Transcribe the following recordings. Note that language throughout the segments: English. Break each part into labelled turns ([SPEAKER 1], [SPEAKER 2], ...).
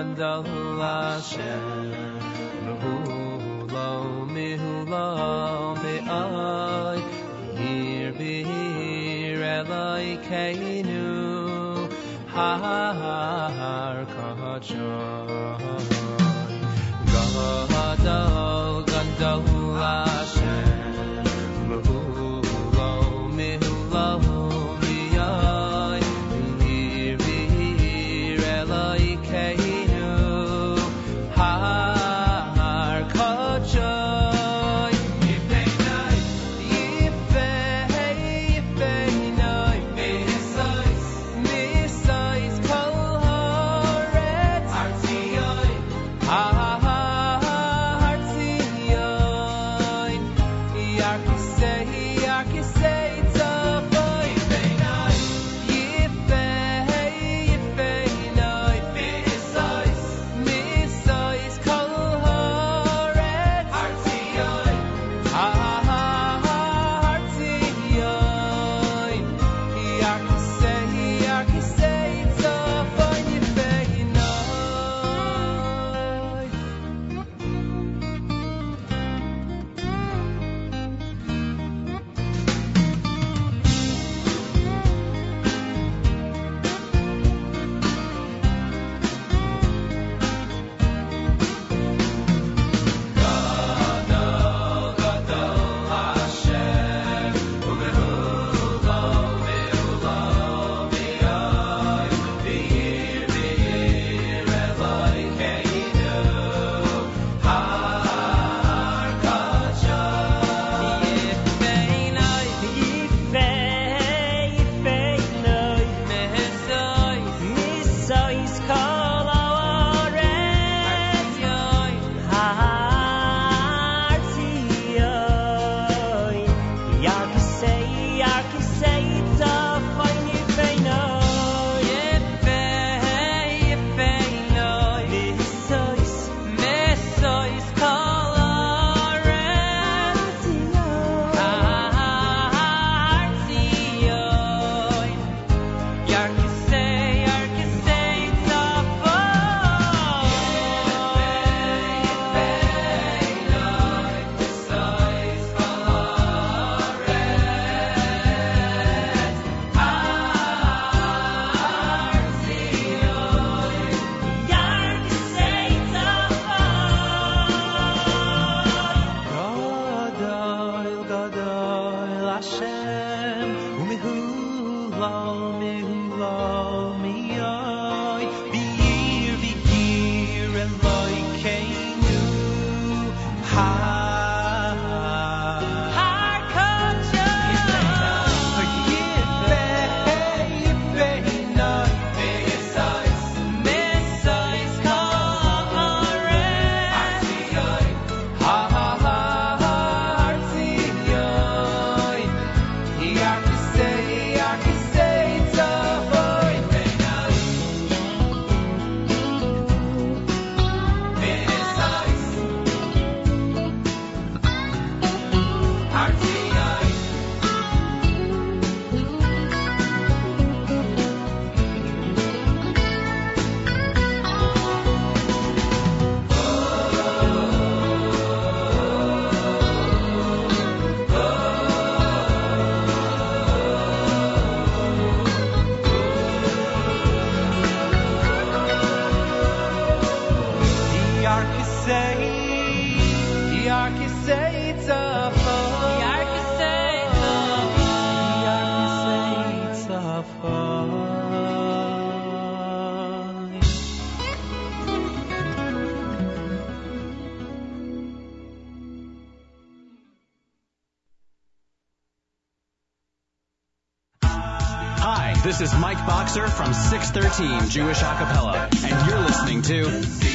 [SPEAKER 1] Adallah Shem Mehulo Mehulo Me'ai Behir Behir Elai
[SPEAKER 2] Kainu Ha Ha Ha Mixer from 613 Jewish Acapella, and you're listening to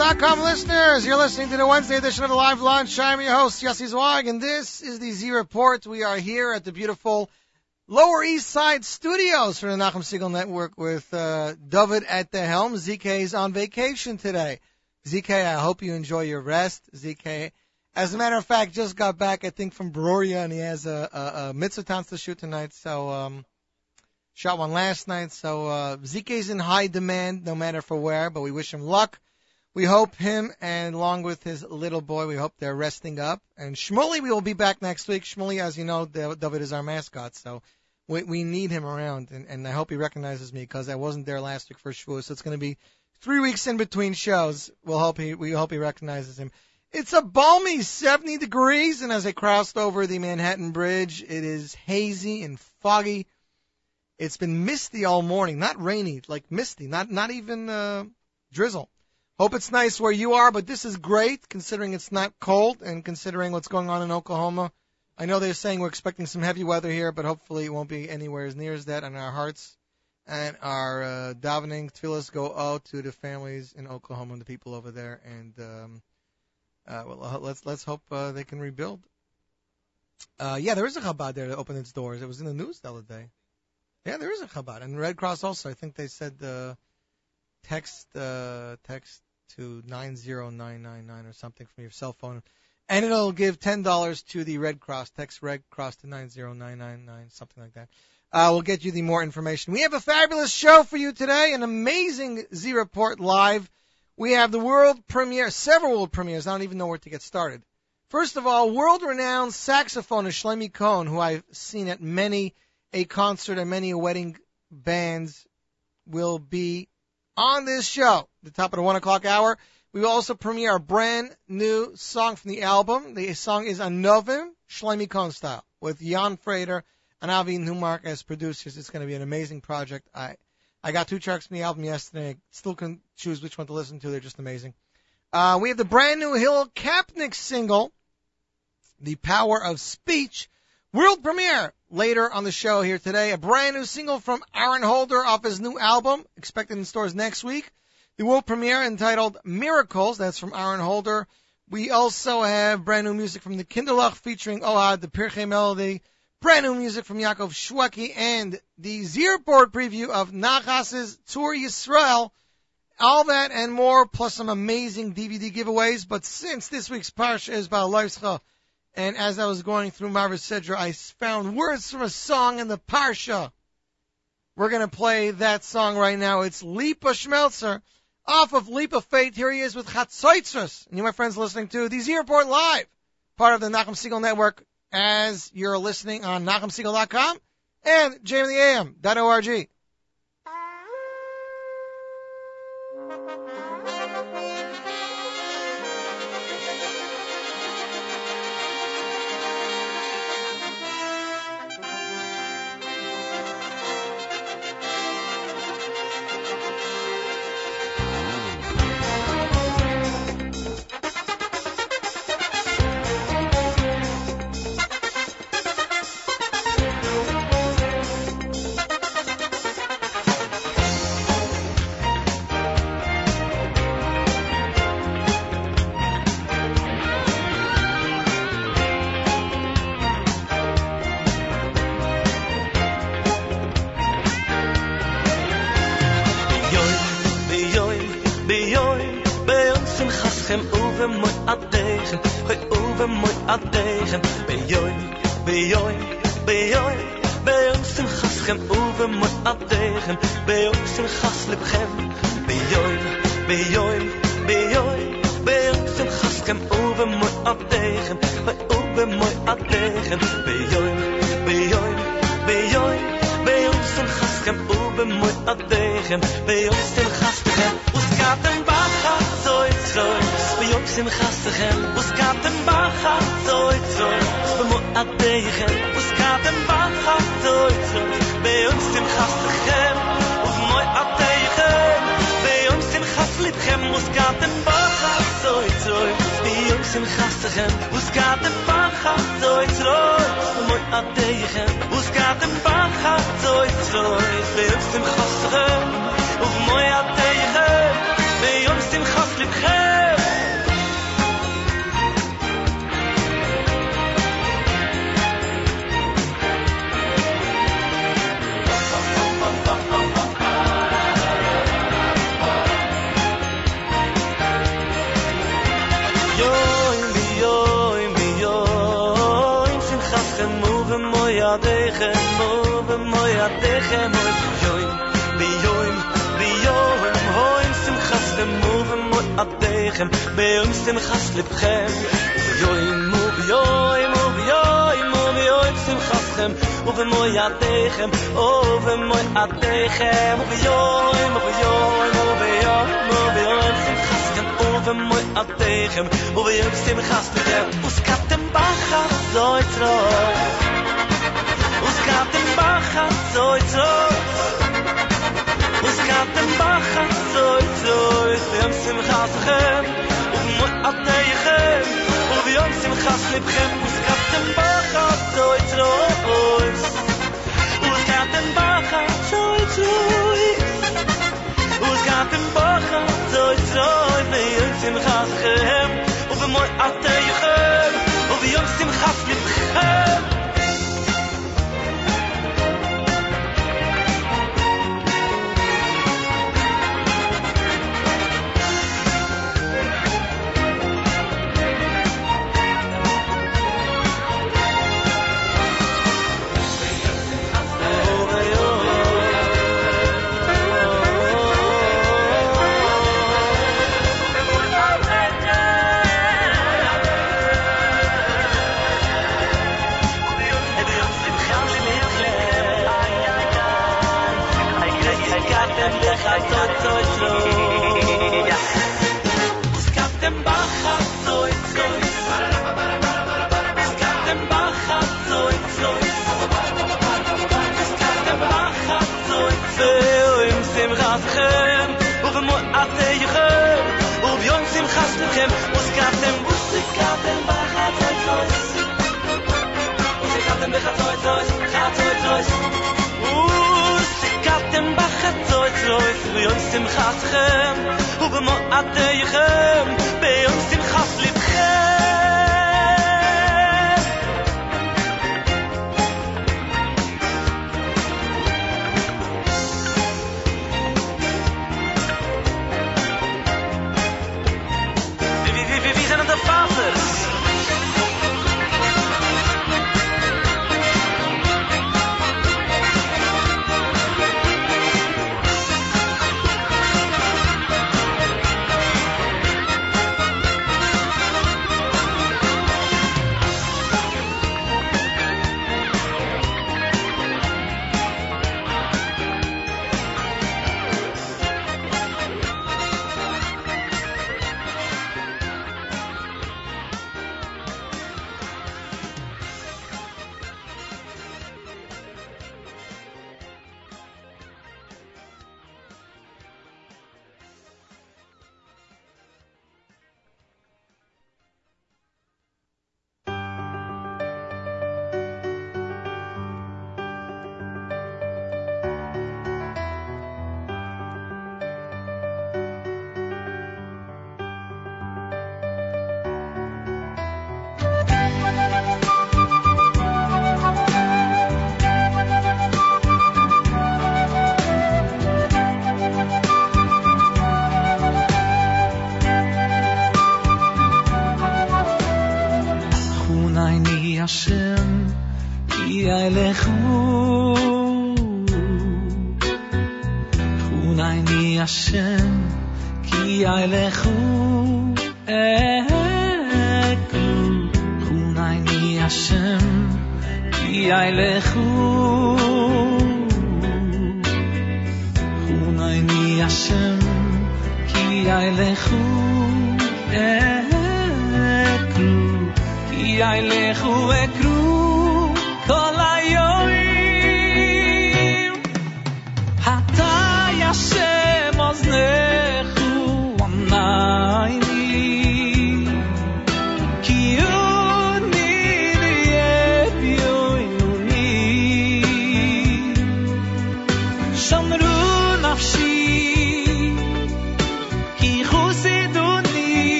[SPEAKER 3] Afternoon, listeners. You're listening to the Wednesday edition of the Live Lunch. I'm your host, Yossi Zweig, and this is the Z Report. We are here at the beautiful Lower East Side Studios for the Nachum Segal Network with uh, David at the helm. ZK is on vacation today. ZK, I hope you enjoy your rest. ZK, as a matter of fact, just got back, I think, from Broria, and he has a, a, a mitzvah to shoot tonight, so um, Shot one last night, so uh, is in high demand, no matter for where. But we wish him luck. We hope him and along with his little boy, we hope they're resting up. And Shmuley, we will be back next week. Shmuley, as you know, David is our mascot, so we, we need him around. And, and I hope he recognizes me because I wasn't there last week for Shavuot, so it's going to be three weeks in between shows. We'll hope he we hope he recognizes him. It's a balmy 70 degrees, and as I crossed over the Manhattan Bridge, it is hazy and foggy. It's been misty all morning, not rainy, like misty, not not even uh, drizzle. Hope it's nice where you are, but this is great considering it's not cold and considering what's going on in Oklahoma. I know they're saying we're expecting some heavy weather here, but hopefully it won't be anywhere as near as that. And our hearts and our uh, davening tefillahs go out to the families in Oklahoma and the people over there. And um, uh, well, let's let's hope uh, they can rebuild. Uh, yeah, there is a Chabad there that opened its doors. It was in the news the other day. Yeah, there is a Chabad, and Red Cross also. I think they said uh, text uh, text to nine zero nine nine nine or something from your cell phone, and it'll give ten dollars to the Red Cross. Text Red Cross to nine zero nine nine nine, something like that. Uh, we'll get you the more information. We have a fabulous show for you today, an amazing Z Report live. We have the world premiere, several world premieres. I don't even know where to get started. First of all, world-renowned saxophonist Shlomi Cohen, who I've seen at many a concert and many a wedding bands will be on this show. The top of the one o'clock hour. We will also premiere a brand new song from the album. The song is Anovim Shlomi Cohen style with Jan Frater and Avi Newmark as producers. It's going to be an amazing project. I I got two tracks from the album yesterday. Still can choose which one to listen to. They're just amazing. Uh, we have the brand new Hill Kapnick single, The Power of Speech, world premiere later on the show here today. A brand new single from Aaron Holder off his new album, expected in stores next week. The world premiere entitled Miracles, that's from Aaron Holder. We also have brand new music from the Kinderlach featuring Ohad, the Pirchei melody, brand new music from Yaakov Shweki, and the Zierboard preview of Nachas's Tour Yisrael. All that and more, plus some amazing DVD giveaways. But since this week's Parsha is Leifscha, and as I was going through Marvis Sedra, I found words from a song in the Parsha. We're going to play that song right now. It's Lipa Schmeltzer off of Leap of Faith. Here he is with Chatzaitzras. And you, my friends, listening to the Z Report Live, part of the Nachum Segal Network, as you're listening on NachumSegal.com and JMTheAM.org.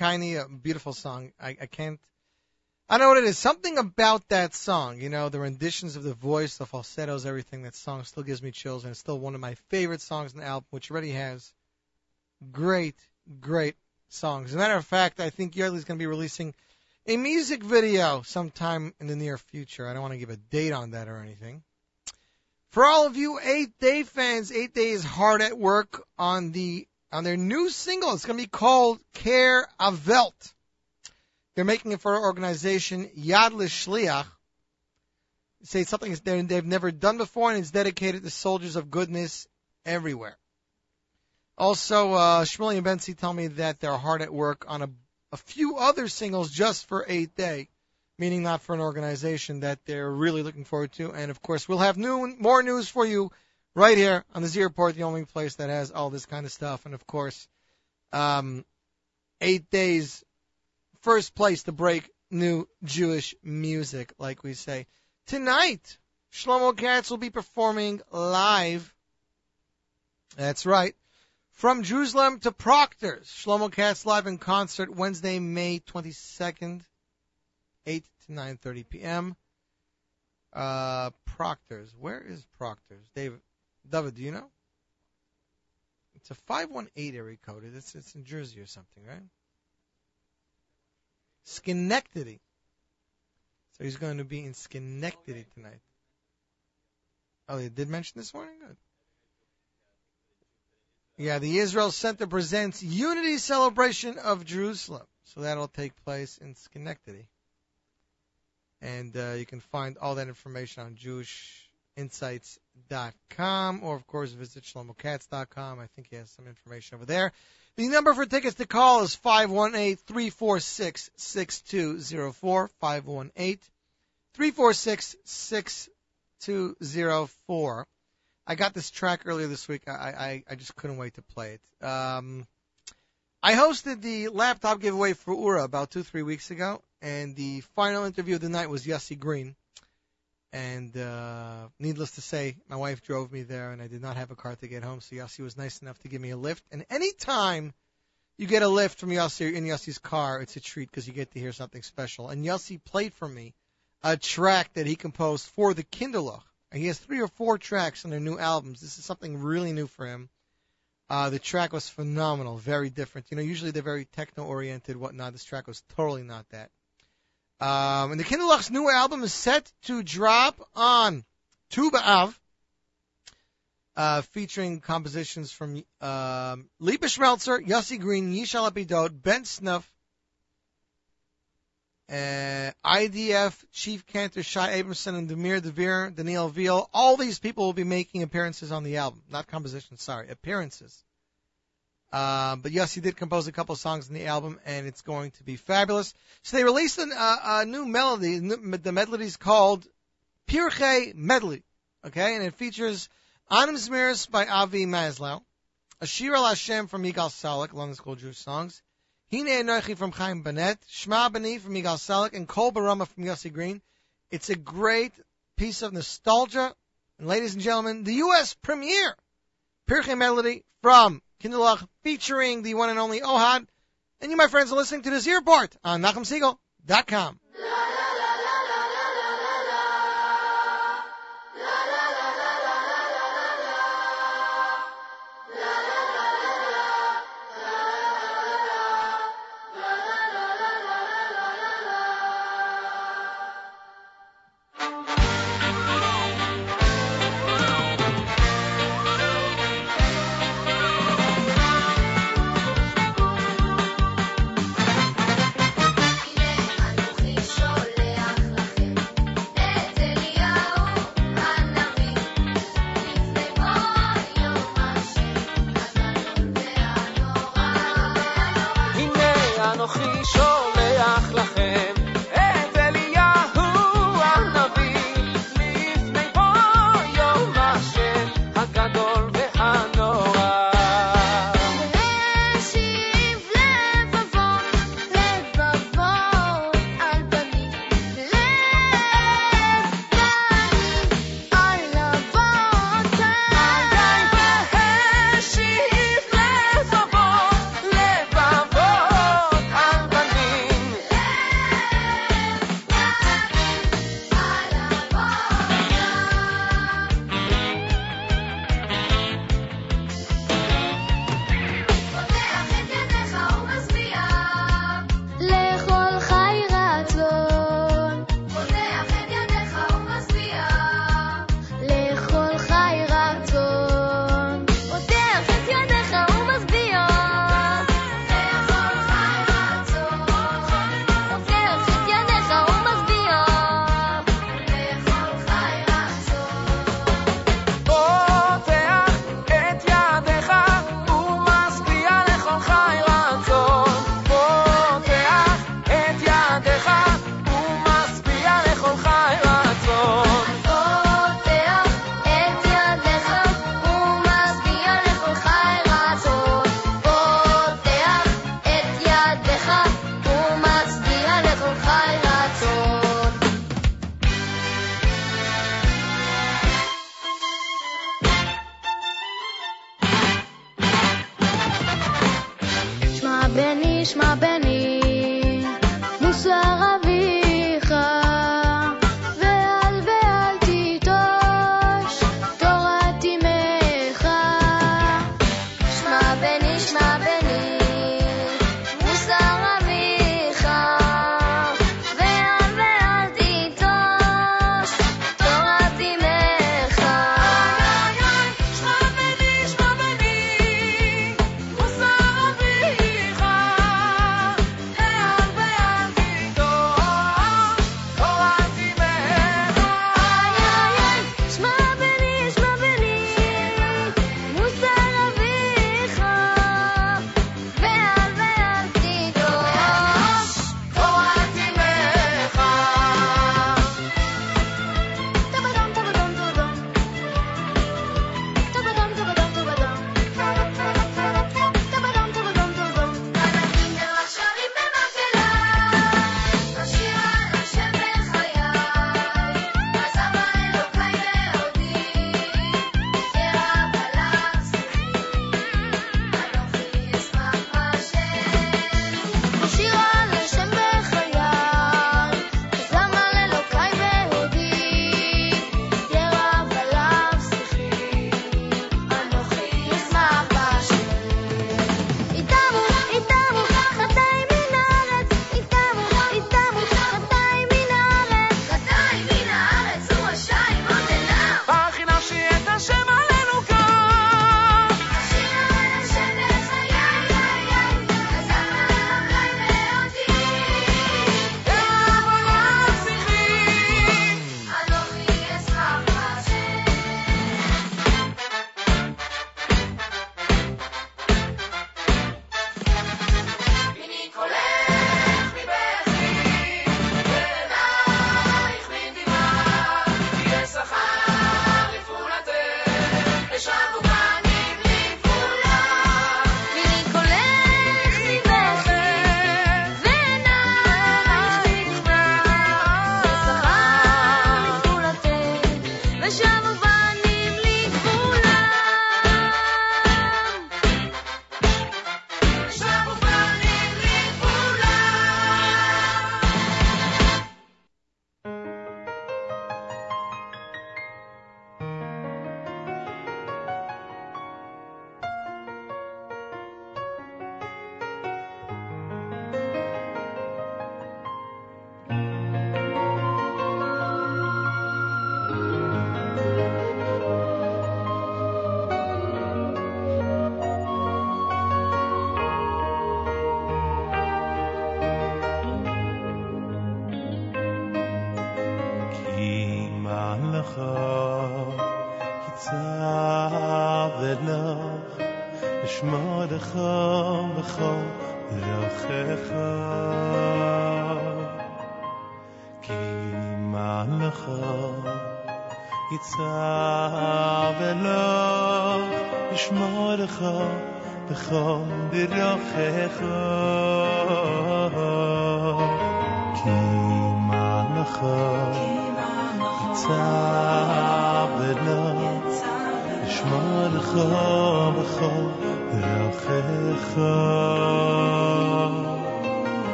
[SPEAKER 3] album, A beautiful song. I, I can't. I don't know what it is. Something about that song, you know, the renditions of the voice, the falsettos, everything. That song still gives me chills, and it's still one of my favorite songs in the album, which already has great, great songs. As a matter of fact, I think Yarly's going to be releasing a music video sometime in the near future. I don't want to give a date on that or anything. For all of you Eighth Day fans, Eighth Day is hard at work on the on their new single. It's going to be called Care Avelt. They're making it for an organization Yad L'Shliach. Say something they- they've never done before, and it's dedicated to soldiers of goodness everywhere. Also, uh, and Bentzi tell me that they're hard at work on a, a few other singles just for Eighth Day meaning not for an organization that they're really looking forward to. And of course, we'll have new, more news for you right here on the Z Report, the only place that has all this kind of stuff. And of course, um, eight days, first place to break new Jewish music, like we say. Tonight, Shlomo Katz will be performing live. That's right. From Jerusalem to Proctor's, Shlomo Katz live in concert Wednesday, May 22nd. 8 to 9:30 p.m. Uh, Proctor's. Where is Proctor's? David, David, do you know? It's a 518 area code. It's it's in Jersey or something, right? Schenectady. So he's going to be in Schenectady tonight. Oh, they did mention this morning. Good. Yeah, the Israel Center presents Unity Celebration of Jerusalem. So that'll take place in Schenectady. And uh, you can find all that information on JewishInsights.com, or of course visit ShlomoKatz.com. I think he has some information over there. The number for tickets to call is 518-346-6204, 518-346-6204. I got this track earlier this week. I, I, I just couldn't wait to play it. Um, I hosted the laptop giveaway for Oorah about two, three weeks ago, and the final interview of the night was Yossi Green. And uh, needless to say, my wife drove me there, and I did not have a car to get home. So Yossi was nice enough to give me a lift. And any time you get a lift from Yossi in Yossi's car, it's a treat because you get to hear something special. And Yossi played for me a track that he composed for the Kinderlach. He has three or four tracks on their new albums. This is something really new for him. Uh, the track was phenomenal, very different. You know, usually they're very techno oriented, whatnot. This track was totally not that. Um, and the Kinderlach's new album is set to drop on Tu B'Av, uh, featuring compositions from um, Lipa Schmeltzer, Yossi Green, Yishai Lapidot, Ben Snof, uh, IDF Chief Cantor Shai Abramson and Demir Devere, Daniel Veal. All these people will be making appearances on the album, not compositions. Sorry, appearances. Uh, but yes, he did compose a couple songs in the album, and it's going to be fabulous. So they released an, uh, a new melody. The melody is called Pirchei Medley. Okay, and it features Anim Zmiris by Avi Maslow, Ashir al Hashem from Yigal Salik, London School Jewish songs, Hine Enochi from Chaim Bennett, Shema Bani from Yigal Salik, and Kol Barama from Yossi Green. It's a great piece of nostalgia. And ladies and gentlemen, the U.S. premiere, Pirchei Melody from Kinderlach featuring the one and only Ohad. And you, my friends, are listening to this report on NachumSegal.com.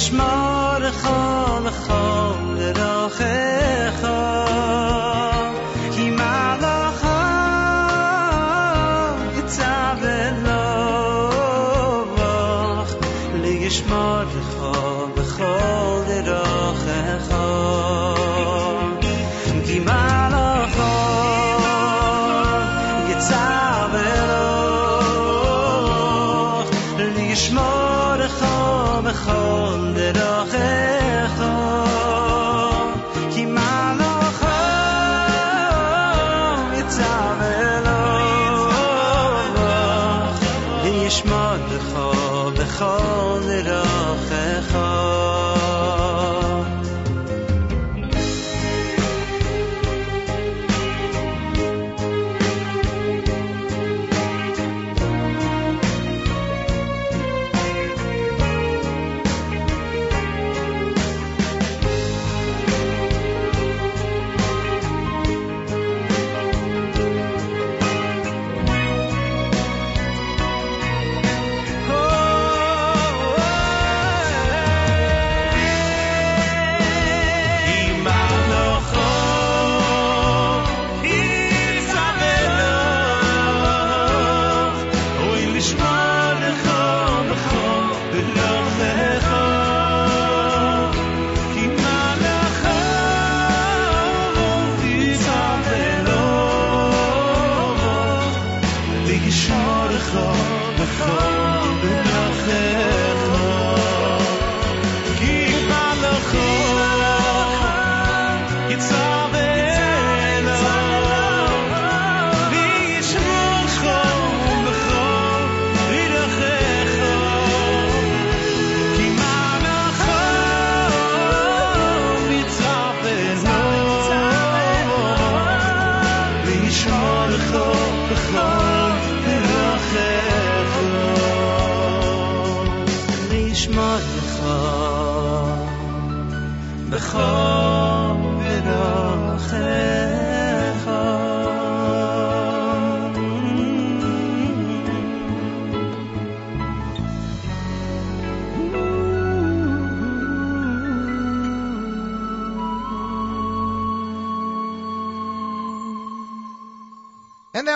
[SPEAKER 3] ישמור לכל לכל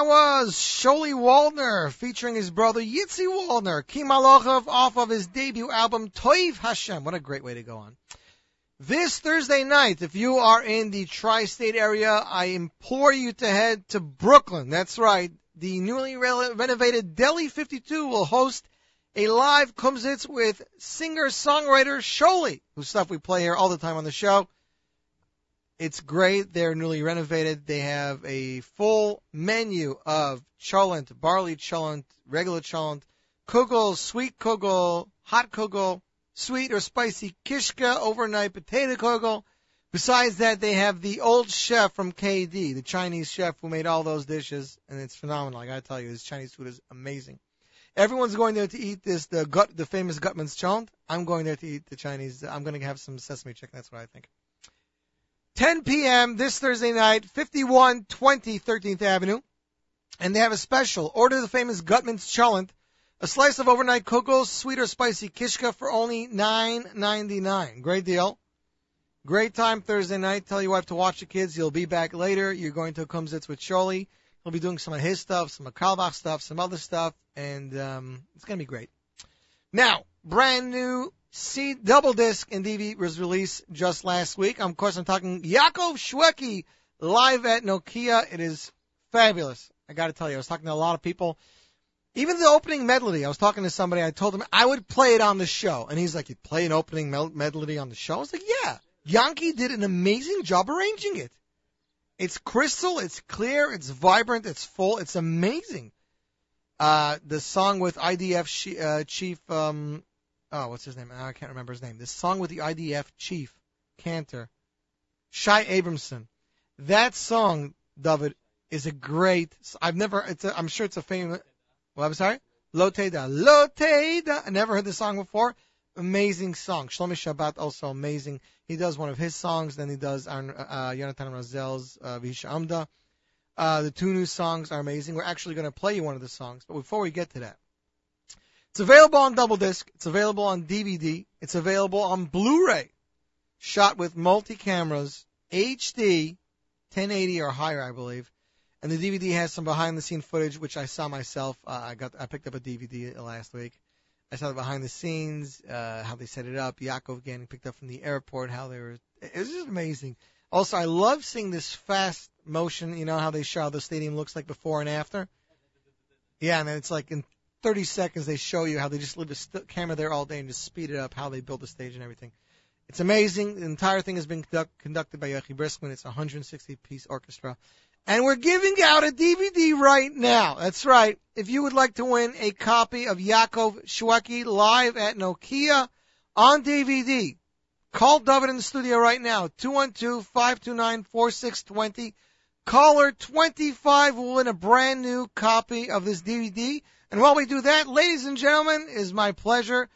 [SPEAKER 3] that was Sholi Waldner featuring his brother Yitzi Waldner, Kim Alochov off of his debut album Toiv Hashem. What a great way to go on. This Thursday night, if you are in the tri-state area, I implore you to head to Brooklyn. That's right. The newly re- renovated Deli 52 will host a live Kumsitz with singer-songwriter Sholi, whose stuff we play here all the time on the show. It's great. They're newly renovated. They have a full menu of cholent, barley cholent, regular cholent, kugel, sweet kugel, hot kugel, sweet or spicy kishka, overnight potato kugel. Besides that, they have the old chef from KD, the Chinese chef who made all those dishes, and it's phenomenal. I gotta tell you, his Chinese food is amazing. Everyone's going there to eat this, the gut, the famous Gutman's cholent. I'm going there to eat the Chinese. I'm to have some sesame chicken. That's what I think. 10 p.m. this Thursday night, 5120 13th Avenue. And they have a special. Order the famous Gutman's Cholent, a slice of overnight kugel, sweet or spicy kishka for only $9.99. Great deal. Great time Thursday night. Tell your wife to watch the kids. You'll be back later. You're going to Kumsitz with Sholi. He'll be doing some of his stuff, some of Kalbach stuff, some other stuff, and um, it's going to be great. Now, brand new C double disc and DVD was released just last week. Of course, I'm talking Yaakov Shweki live at Nokia. It is fabulous. I got to tell you, I was talking to a lot of people. Even the opening medley, I was talking to somebody. I told him I would play it on the show, and he's like, "You play an opening medley on the show?" I was like, "Yeah." Yankee did an amazing job arranging it. It's crystal, it's clear, it's vibrant, it's full, it's amazing. Uh, the song with IDF uh, chief um, oh, what's his name? I can't remember his name. This song with the IDF chief, Cantor, Shai Abramson. That song, David, is a great. I've never. It's. A, I'm sure it's a famous. Well, I'm sorry. Loteda, Loteda. I never heard the song before. Amazing song. Shlomi Shabbat also amazing. He does one of his songs, then he does our, uh, Yonatan Razel's uh, Visha Amda. Uh, the two new songs are amazing. We're actually going to play you one of the songs, but before we get to that, it's available on double disc. It's available on DVD. It's available on Blu-ray, shot with multi cameras, HD, 1080 or higher, I believe. And the DVD has some behind the scene footage, which I saw myself. Uh, I got, I picked up a DVD last week. I saw the behind the scenes, uh, how they set it up. Yaakov getting picked up from the airport, how they were. It was just amazing. Also, I love seeing this fast motion. You know how they show how the stadium looks like before and after. Yeah, and it's like in 30 seconds they show you how they just leave the st- camera there all day and just speed it up, how they build the stage and everything. It's amazing. The entire thing has been conduct- conducted by Yochi Briskman. It's a 160 piece orchestra. And we're giving out a DVD right now. That's right. If you would like to win a copy of Yaakov Shweki live at Nokia on DVD, call David in the studio right now. 212-529-4620. Caller 25 will win a brand new copy of this DVD. And while we do that, ladies and gentlemen, it is my pleasure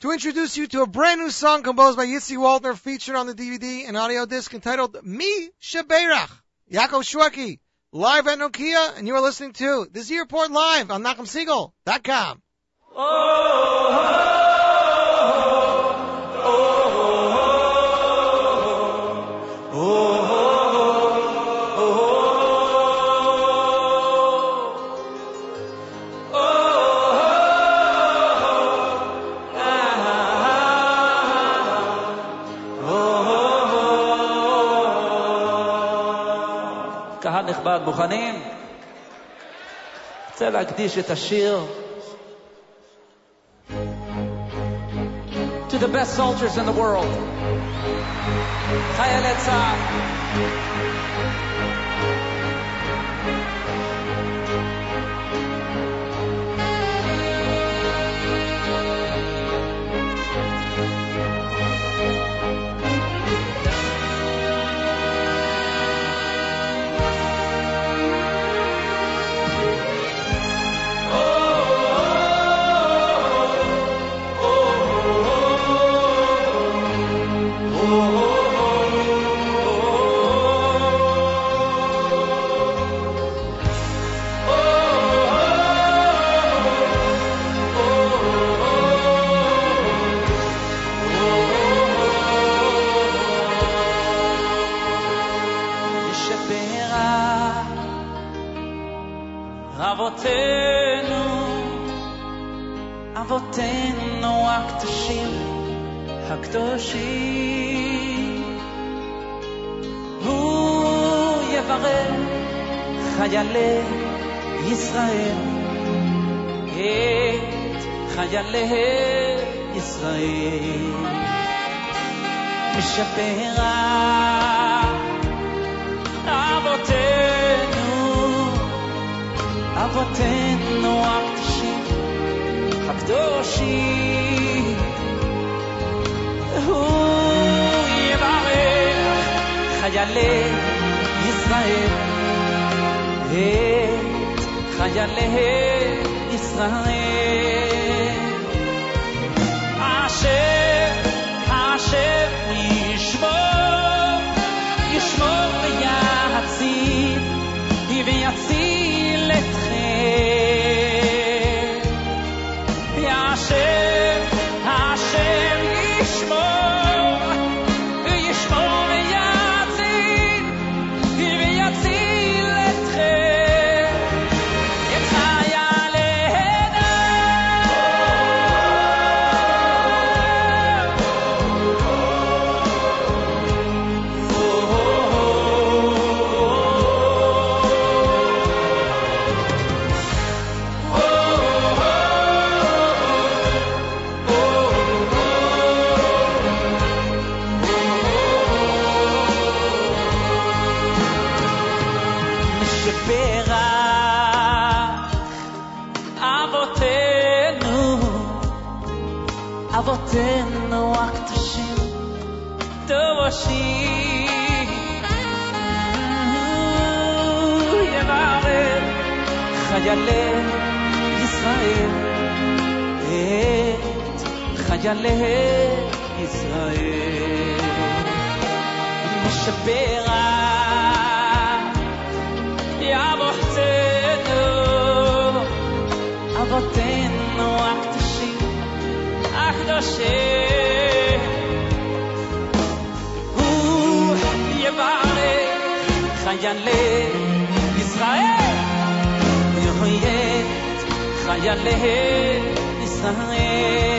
[SPEAKER 3] to introduce you to a brand new song composed by Yitzi Waldner featured on the DVD and audio disc entitled Mi Sheberach. Yaakov Shweki, live at Nokia, and you are listening to the Z Report live on NachumSegal.com. Oh, oh,
[SPEAKER 4] נכבד, מוכנים? רוצה להקדיש את השיר to the best soldiers in the world, חיילי צה"ל.
[SPEAKER 2] אבותינו הקדושים, הקדושים. הוא יברך חיילי ישראל, את חיילי ישראל. משפרה אבותינו, אבותינו הקדושים. הוא יברך חיילי ישראל, את חיילי ישראל. חיילי ישראל. משפרח אבותינו, אבותינו הקדושים, הקדושים. הוא יברך חיילי ישראל, יהיה חיילי ישראל.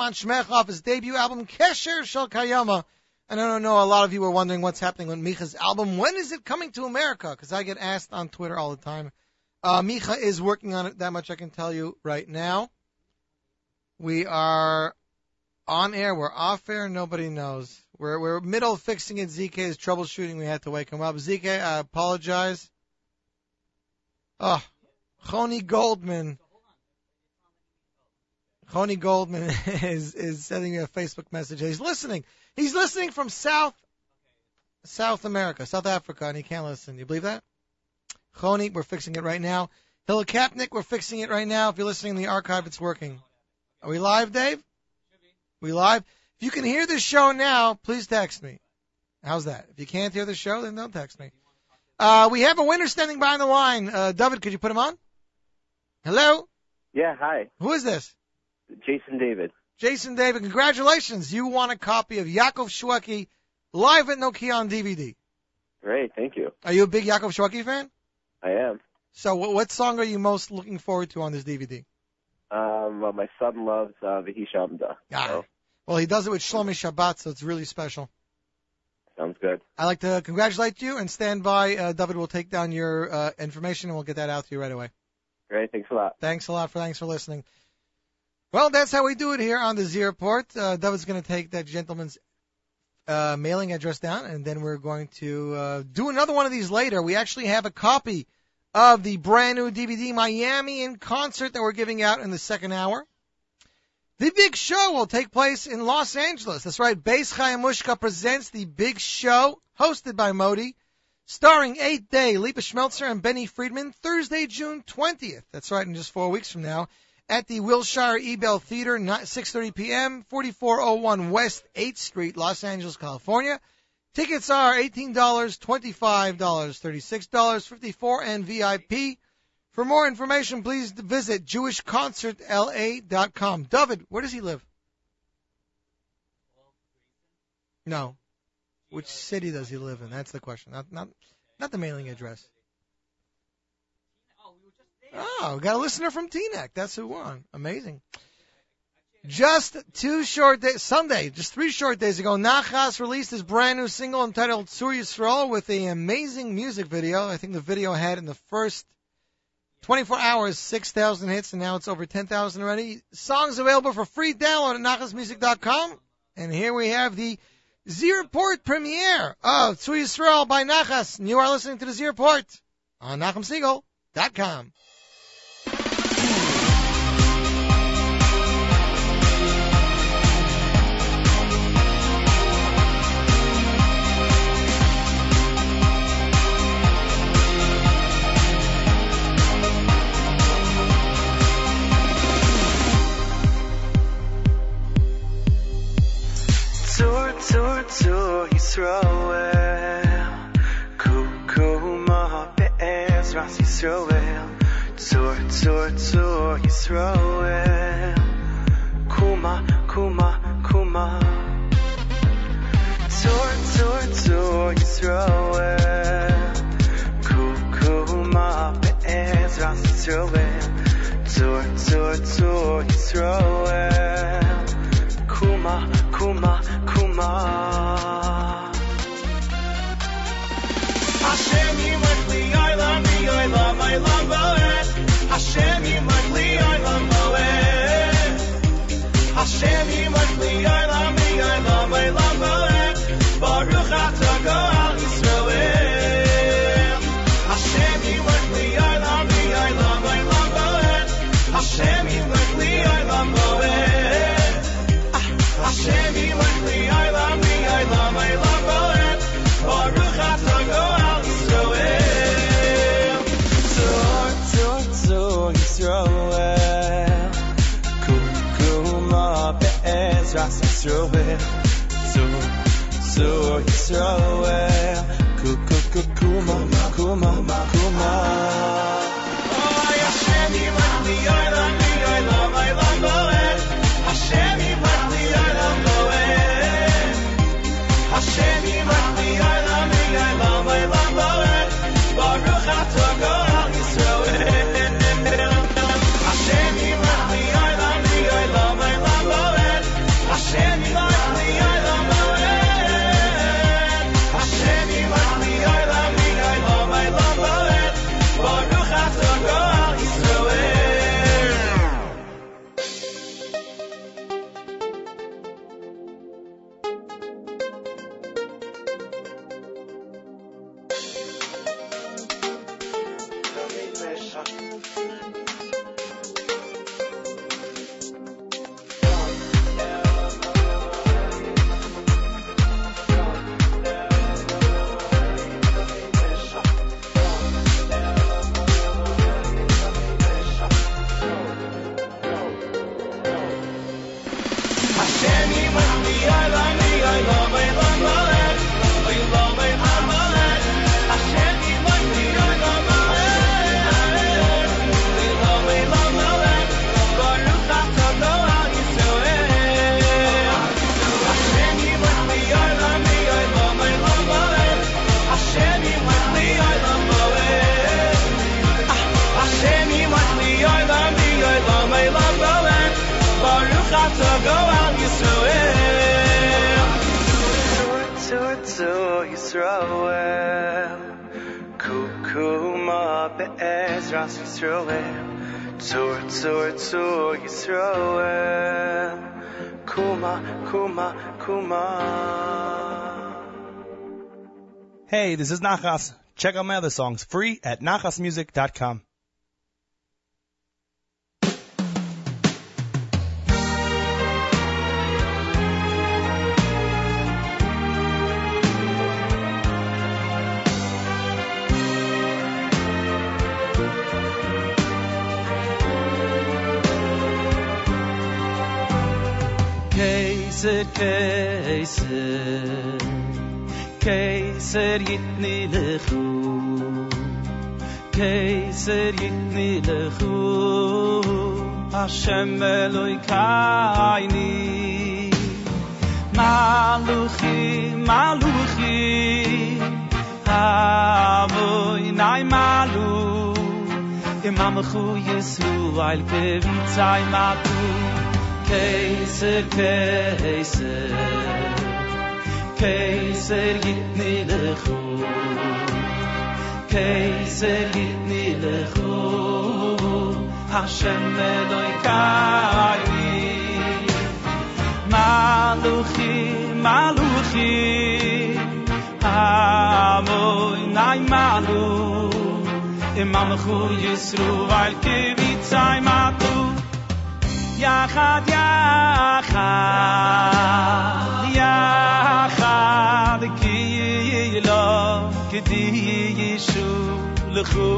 [SPEAKER 4] on
[SPEAKER 3] Shmech off his debut album Kesher Shel Kayama. And I don't know, a lot of you are wondering what's happening with Micha's album. When is it coming to America? Because I get asked on Twitter all the time. Uh, Micha is working on it, that much I can tell you right now. We are on air, we're off air, nobody knows. We're, we're middle fixing it. ZK is troubleshooting, we had to wake him up. ZK, I apologize. Oh, Choni Goldman. Choni Goldman is is sending me a Facebook message. He's listening. He's listening from South South America, South Africa, and he can't listen. You believe that? Choni, we're fixing it right now. Hilla Kapnick, we're fixing it right now. If you're listening in the archive, it's working. Are we live, Dave? We live? If you can hear the show now, please text me. How's that? If you can't hear the show, then don't text me. Uh, we have a winner standing by on the line. Uh, David, could you put him on? Hello?
[SPEAKER 5] Yeah, hi.
[SPEAKER 3] Who is this?
[SPEAKER 5] Jason David.
[SPEAKER 3] Jason David, congratulations. You won a copy of Yaakov Shweki live at Nokia on DVD.
[SPEAKER 5] Great, thank you.
[SPEAKER 3] Are you a big Yaakov Shweki fan?
[SPEAKER 5] I am.
[SPEAKER 3] So what, what song are you most looking forward to on this DVD?
[SPEAKER 5] Um, well, my son loves uh, Vihi Shamda.
[SPEAKER 3] Ah.
[SPEAKER 5] So,
[SPEAKER 3] Well, he does it with Shlomi Shabbat, so it's really special.
[SPEAKER 5] sounds good.
[SPEAKER 3] I'd like to congratulate you and stand by. Uh, David will take down your uh, information and we'll get that out to you right away.
[SPEAKER 5] Great, thanks a lot.
[SPEAKER 3] Thanks a lot for thanks for listening. Well, that's how we do it here on the Z Report. Uh, David's going to take that gentleman's uh, mailing address down, and then we're going to uh, do another one of these later. We actually have a copy of the brand new DVD Miami in concert that we're giving out in the second hour. The big show will take place in Los Angeles. That's right. Beis Chaya Mushka presents the big show, hosted by Modi, starring Eighth Day, Lipa Schmeltzer, and Benny Friedman, Thursday, June 20th. That's right, in just four weeks from now, at the Wilshire Ebell Theater, 6:30 p.m., 4401 West 8th Street, Los Angeles, California. Tickets are $18, $25, $36, 54, and VIP. For more information, please visit jewishconcertla.com. David, where does he live? No. Which city does he live in? That's the question. Not not not the mailing address. Oh, got a listener from Teaneck. That's who won. Amazing. Just two short days, Sunday, just three short days ago, Nachas released his brand new single entitled Tzur Yisrael with an amazing music video. I think the video had in the first 24 hours 6,000 hits, and now it's over 10,000 already. Songs available for free download at nachasmusic.com. And here we have the Z Report premiere of Tzur Yisrael by Nachas. And you are listening to the Z Report on NachumSegal.com.
[SPEAKER 6] Tzur, tzur, tzur, Yisroel. Kukuma be'ezras Yisroel. Tzur, tzur, tzur, Yisroel. Kuma, kuma, kuma. Tzur, tzur, tzur, Yisroel. Yisroel. Tzur, tzur, tzur, Yisroel. Hashem yimach li olam li olam olam boed. Hashem yimach li olam boed. Hashem be'ezras Yisrael. Tzor, tzor, Yisrael. Kukukukuma, kuma, kuma. Oh, Hashem yimach li olam li olam olam boed. Hashem
[SPEAKER 7] Hey, this is Nachas. Check out my other songs free at nachasmusic.com.
[SPEAKER 2] Keiser, Keiser, keiser yit ni le khu keiser yit ni le khu a shemeloy maluchi maluchi. Avoy nay malu. Im am khu yesu al ma matu. Keiser keiser. Kaiser git ni de khu Kaiser git ni de khu Hashem doy kai Maluchi maluchi. Amoy nay malu. Im am khu yisru vay ki vit zay matu. Yachad yachad. Yachad. ke di yeshu le khu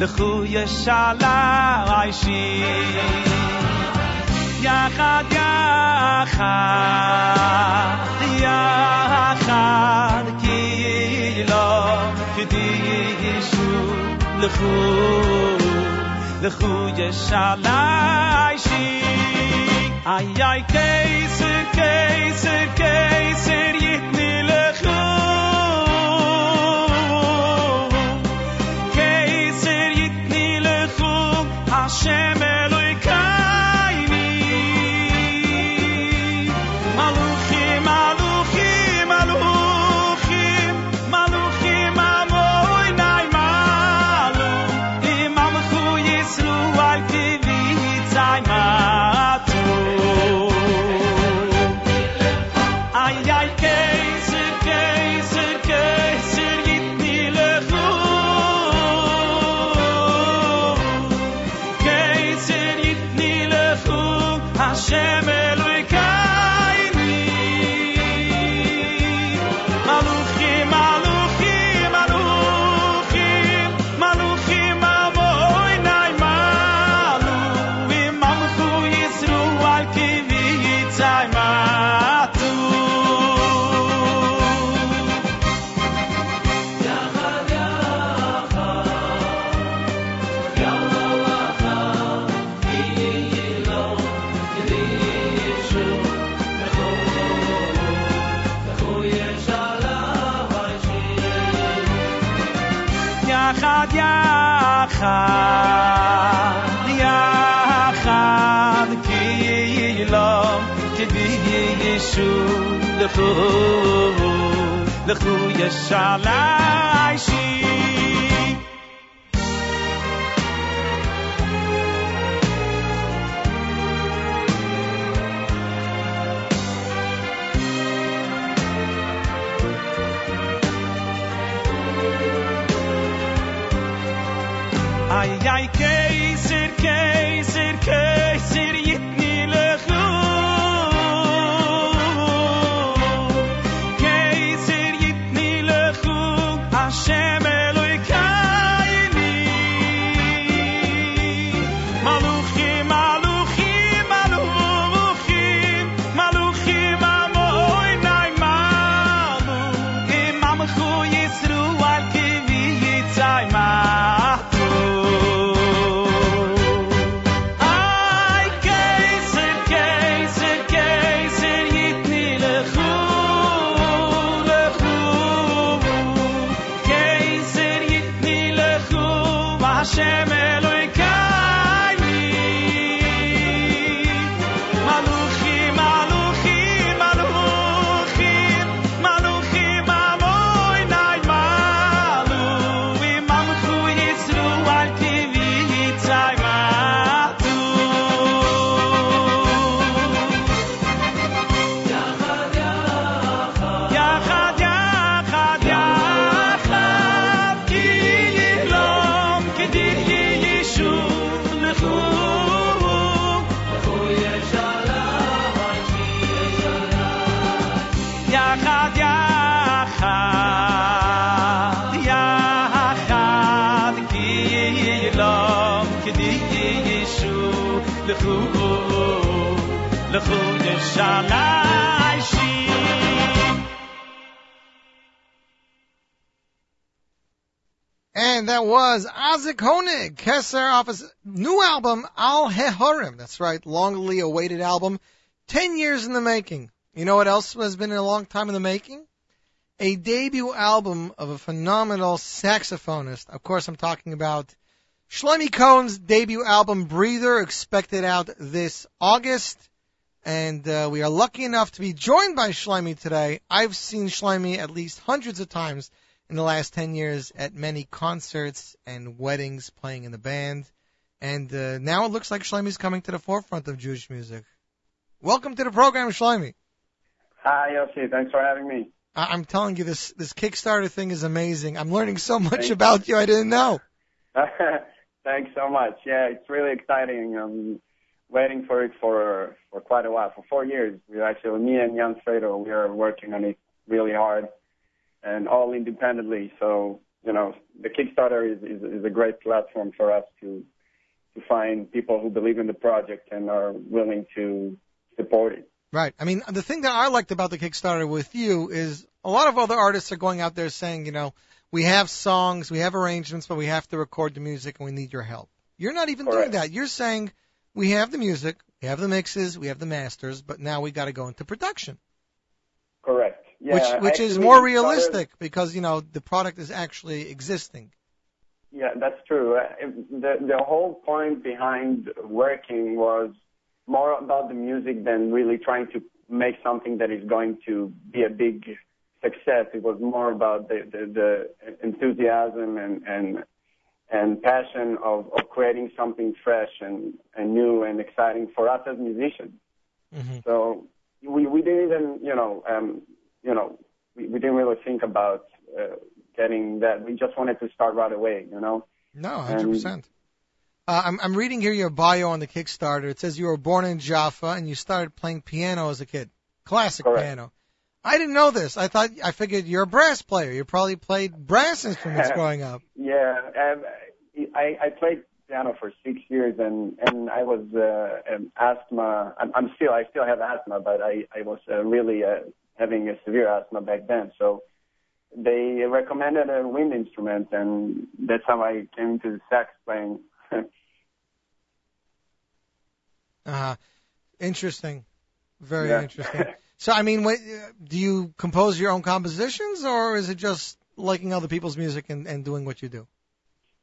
[SPEAKER 2] le khu ya shala aishi ya khad ya khad ya yeshu le khu le aishi ay ay kay se kay Yachad, Yachad, Ki Yilo, Kedi Yishu, Lechu, Lechu Yeshalai
[SPEAKER 3] Azik Honig, Kesser off new album, Al Hehorim. That's right, longly awaited album. Ten years in the making. You know what else has been a long time in the making? A debut album of a phenomenal saxophonist. Of course, I'm talking about Shlomi Cohen's debut album, Breather, expected out this August. And uh, we are lucky enough to be joined by Shlomi today. I've seen Shlomi at least hundreds of times in the last 10 years at many concerts and weddings playing in the band. And uh, now it looks like Shlomi's coming to the forefront of Jewish music. Welcome to the program, Shlomi.
[SPEAKER 8] Hi, Yossi. Thanks for having me.
[SPEAKER 3] I- I'm telling you, this this Kickstarter thing is amazing. I'm learning so much about you I didn't know.
[SPEAKER 8] Thanks so much. Yeah, it's really exciting. I'm waiting for it for for quite a while, for four years. We actually, me and Jan Fredo, we are working on it really hard and all independently. So, you know, the Kickstarter is, is, is a great platform for us to to find people who believe in the project and are willing to support it.
[SPEAKER 3] Right. I mean, the thing that I liked about the Kickstarter with you is a lot of other artists are going out there saying, you know, we have songs, we have arrangements, but we have to record the music and we need your help. You're not even
[SPEAKER 8] Correct.
[SPEAKER 3] doing that. You're saying we have the music, we have the mixes, we have the masters, but now we got to go into production,
[SPEAKER 8] Correct. Yeah,
[SPEAKER 3] which which is more
[SPEAKER 8] it started-
[SPEAKER 3] realistic because you know the product is actually existing.
[SPEAKER 8] Yeah, that's true. Uh, The the whole point behind working was more about the music than really trying to make something that is going to be a big success. It was more about the the, the enthusiasm and and and passion of, of creating something fresh and, and new and exciting for us as musicians.
[SPEAKER 3] Mm-hmm.
[SPEAKER 8] So we we didn't even you know um, you know we, we didn't really think about uh, getting that. We just wanted to start right away. You know.
[SPEAKER 3] No, hundred percent. Uh, I'm I'm reading here your bio on the Kickstarter. It says you were born in Jaffa and you started playing piano as a kid, classic
[SPEAKER 8] Correct.
[SPEAKER 3] piano. I didn't know this. I thought I figured you're a brass player. You probably played brass instruments growing up.
[SPEAKER 8] Yeah, um, I, I played piano for six years, and and I was uh, um, asthma. I'm, I'm still I still have asthma, but I I was uh, really uh, having a severe asthma back then. So they recommended a wind instrument, and that's how I came to the sax playing.
[SPEAKER 3] Uh, interesting, very
[SPEAKER 8] Yeah.
[SPEAKER 3] interesting. So I mean, uh, do you compose your own compositions, or is it just liking other people's music and, and doing what you do?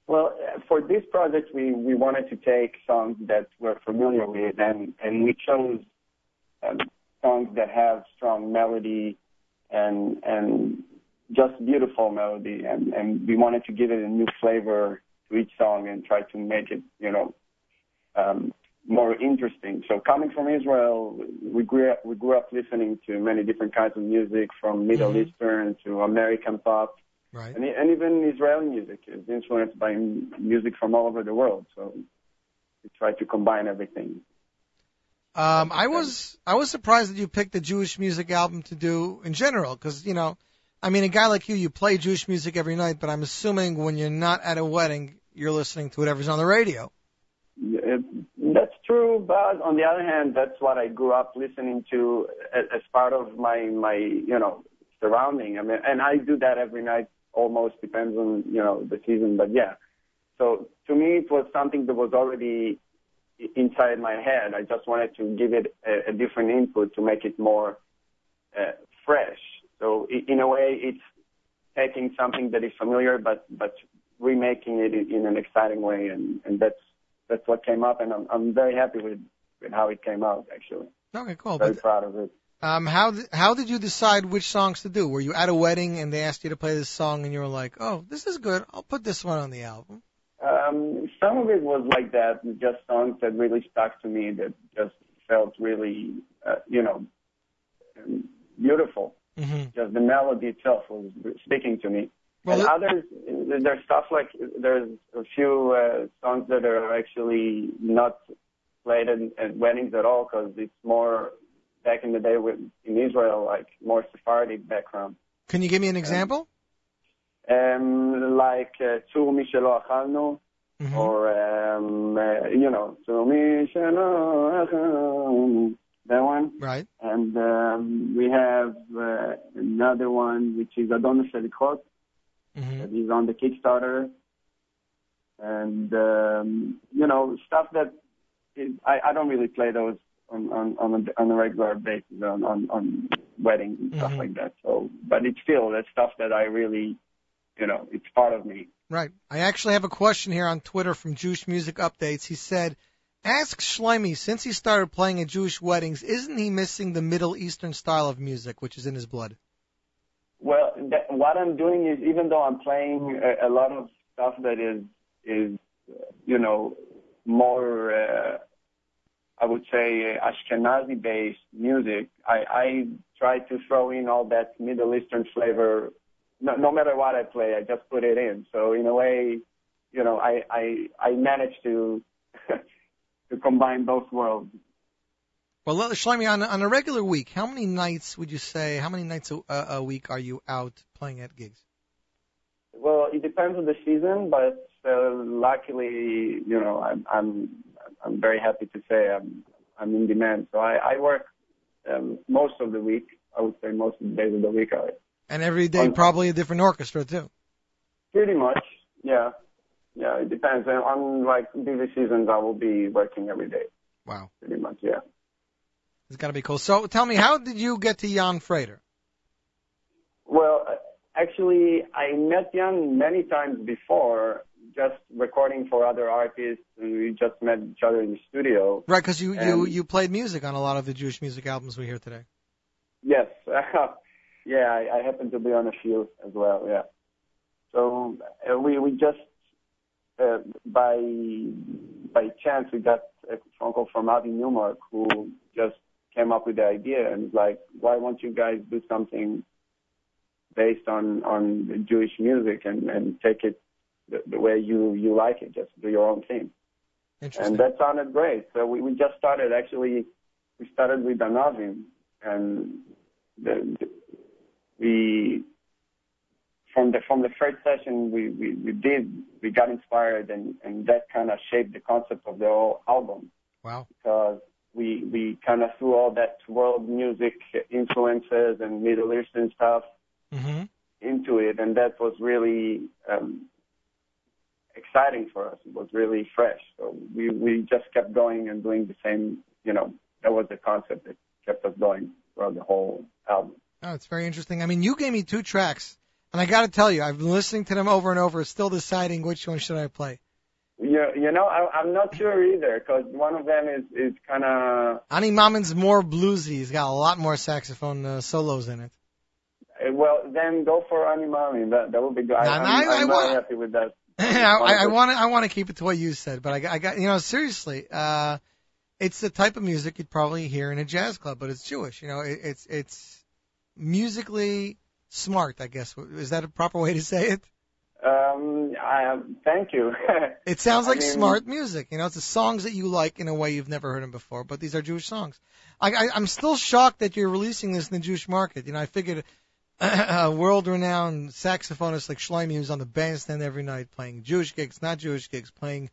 [SPEAKER 8] Well, for this project, we, we wanted to take songs that we're familiar with, and, and we chose um, songs that have strong melody and and just beautiful melody, and, and we wanted to give it a new flavor to each song and try to make it, you know, um, more interesting. So coming from Israel, we grew up, we grew up listening to many different kinds of music, from Middle
[SPEAKER 3] Mhm.
[SPEAKER 8] Eastern to American pop.
[SPEAKER 3] Right.
[SPEAKER 8] And, and even Israeli music is influenced by music from all over the world. So we try to combine everything.
[SPEAKER 3] Um, I was I was surprised that you picked a Jewish music album to do in general, because you know, I mean, a guy like you, you play Jewish music every night, but I'm assuming when you're not at a wedding, you're listening to whatever's on the radio.
[SPEAKER 8] That's true, but on the other hand, that's what I grew up listening to as, as part of my my you know surrounding. I mean, and I do that every night. Almost depends on you know the season, but yeah. So to me, it was something that was already i- inside my head. I just wanted to give it a, a different input to make it more uh, fresh. So in a way, it's taking something that is familiar, but but remaking it in, an exciting way, and and that's that's what came up, and I'm I'm very happy with with how it came out. Actually,
[SPEAKER 3] Okay, cool.
[SPEAKER 8] very
[SPEAKER 3] But
[SPEAKER 8] proud of it.
[SPEAKER 3] um, how th- how did you decide which songs to do? Were you at a wedding and they asked you to play this song and you were like, oh, this is good. I'll put this one on the album.
[SPEAKER 8] Um, some of it was like that, just songs that really stuck to me that just felt really, uh, you know, um, beautiful.
[SPEAKER 3] hmm
[SPEAKER 8] Just the melody itself was speaking to me.
[SPEAKER 3] Well,
[SPEAKER 8] and others, there's stuff like there's a few uh, songs that are actually not played at, at weddings at all because it's more back in the day with in Israel, like more Sephardic background.
[SPEAKER 3] Can you give me an example?
[SPEAKER 8] Um, like uh, "Tzur Mi Shelo Achalnu,"
[SPEAKER 3] Mhm.
[SPEAKER 8] or um, uh, you know, "Tzur Mi Shelo Achalnu." Then one.
[SPEAKER 3] Right.
[SPEAKER 8] And um, we have uh, another one which is Adon HaSelichot.
[SPEAKER 3] hmm
[SPEAKER 8] that is on the Kickstarter. And um, you know stuff that is, I, I don't really play those on on on a, on a regular basis on on, on weddings and stuff
[SPEAKER 3] Mhm.
[SPEAKER 8] like that. So, but it's still that's stuff that I really, you know, it's part of me.
[SPEAKER 3] Right. I actually have a question here on Twitter from Jewish Music Updates. He said, "Ask Shlomi since he started playing at Jewish weddings, isn't he missing the Middle Eastern style of music, which is in his blood?"
[SPEAKER 8] Well, that, what I'm doing is even though I'm playing a, a lot of stuff that is is you know more uh, I would say Ashkenazi based music, I, I try to throw in all that Middle Eastern flavor. No, no matter what I play, I just put it in. So in a way, you know, I I, I managed to to combine both worlds.
[SPEAKER 3] Well, Shlomi, on, on a regular week, how many nights would you say? How many nights a, a a week are you out playing at gigs?
[SPEAKER 8] Well, it depends on the season, but uh, luckily, you know, I'm I'm I'm very happy to say I'm I'm in demand. So I, I work um, most of the week. I would say most of the days of the week. I
[SPEAKER 3] And every day,
[SPEAKER 8] On-
[SPEAKER 3] probably a different orchestra too.
[SPEAKER 8] pretty much, yeah, yeah. It depends. And on like busy seasons, I will be working every day.
[SPEAKER 3] Wow,
[SPEAKER 8] Pretty much, yeah.
[SPEAKER 3] it's got to be cool. So, tell me, how did you get to Jan Frater?
[SPEAKER 8] Well, actually, I met Jan many times before, just recording for other artists, and we just met each other in the studio.
[SPEAKER 3] Right, because you you you played music on a lot of the Jewish music albums we hear today.
[SPEAKER 8] Yes. yeah, I, I happen to be on a few as well. Yeah. So uh, we we just uh, by by chance we got a phone call from Avi Newmark who just came up with the idea and was like, why won't you guys do something based on on Jewish music and and take it the, the way you you like it, just do your own thing.
[SPEAKER 3] Interesting.
[SPEAKER 8] And that sounded great. So we, we just started actually we started with Anavim and the, from the from the first session we, we, we did we got inspired and, and that kind of shaped the concept of the whole album
[SPEAKER 3] wow.
[SPEAKER 8] because we we kind of threw all that world music influences and Middle Eastern stuff
[SPEAKER 3] hmm
[SPEAKER 8] into it, and that was really um, exciting for us. It was really fresh. So we we just kept going and doing the same. You know, that was the concept that kept us going throughout the whole album.
[SPEAKER 3] Oh, it's very interesting. I mean, you gave me two tracks, and I got to tell you, I've been listening to them over and over, still deciding which one should I play.
[SPEAKER 8] You, you know, I, I'm not sure either because one of them is is kind of
[SPEAKER 3] Ani Mamin's more bluesy. He's got a lot more saxophone uh, solos in it.
[SPEAKER 8] well. Then go for Ani Mamin. That that would be good. I, I'm,
[SPEAKER 3] I- I
[SPEAKER 8] I'm very happy with that.
[SPEAKER 3] I, I want to I want to keep it to what you said, but I, got- I got you know seriously, uh, it's the type of music you'd probably hear in a jazz club, but it's Jewish. You know, it, it's it's musically smart. I guess is that a proper way to say it?
[SPEAKER 8] Um, I, thank you.
[SPEAKER 3] It sounds
[SPEAKER 8] I
[SPEAKER 3] like
[SPEAKER 8] mean-
[SPEAKER 3] smart music. You know, it's the songs that you like in a way you've never heard them before, but these are Jewish songs. I, I, I'm still shocked that you're releasing this in the Jewish market. You know, I figured a world-renowned saxophonist like Shlomi, who's on the bandstand every night playing Jewish gigs, not Jewish gigs, playing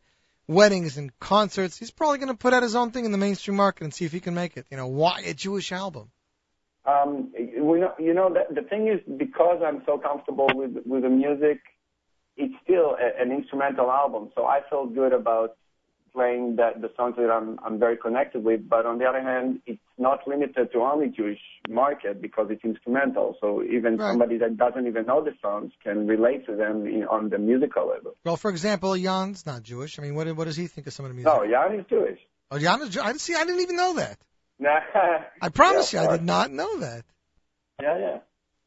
[SPEAKER 3] weddings and concerts, he's probably going to put out his own thing in the mainstream market and see if he can make it. You know, why a Jewish album?
[SPEAKER 8] Um, you know, the, the thing is, because I'm so comfortable with with the music, it's still a, an instrumental album. So I feel good about playing that the songs that I'm I'm very connected with. But on the other hand, it's not limited to only Jewish market because it's instrumental. So even
[SPEAKER 3] Right.
[SPEAKER 8] somebody that doesn't even know the songs can relate to them in, on the musical level.
[SPEAKER 3] Well, for example, Jan's not Jewish. I mean, what what does he think of some of the music?
[SPEAKER 8] No, Jan is Jewish.
[SPEAKER 3] Oh, Jan is Jew- I see. I didn't even know that.
[SPEAKER 8] Nah.
[SPEAKER 3] I promise
[SPEAKER 8] Yeah,
[SPEAKER 3] you, I did not know that.
[SPEAKER 8] Yeah, yeah.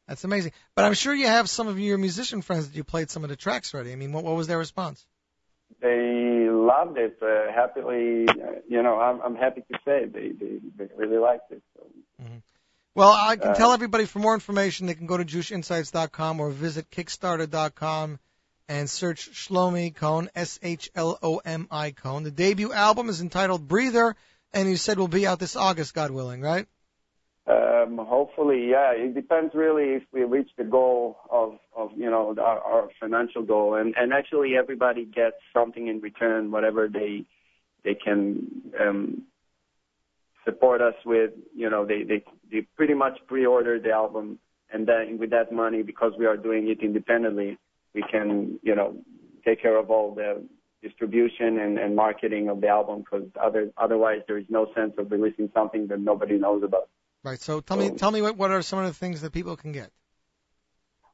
[SPEAKER 3] That's amazing. But I'm sure you have some of your musician friends that you played some of the tracks already. I mean, what, what was their response?
[SPEAKER 8] They loved it. Uh, happily, uh, you know, I'm, I'm happy to say they, they, they really liked it. So.
[SPEAKER 3] Well, I can
[SPEAKER 8] Uh,
[SPEAKER 3] tell everybody for more information, they can go to JewishInsights.com or visit Kickstarter.com and search Shlomi Cohen, S-H-L-O-M-I Cohen. The debut album is entitled Breather, and you said will be out this August, God willing, right?
[SPEAKER 8] Um, hopefully, yeah. It depends really if we reach the goal of, of you know, our, our financial goal, and and actually everybody gets something in return, whatever they they can um, support us with, you know, they they they pretty much pre-order the album, and then with that money, because we are doing it independently, we can, you know, take care of all the distribution and, and marketing of the album. Because other otherwise, there is no sense of releasing something that nobody knows about.
[SPEAKER 3] Right. So tell me, tell me what, what are some of the things that people can get?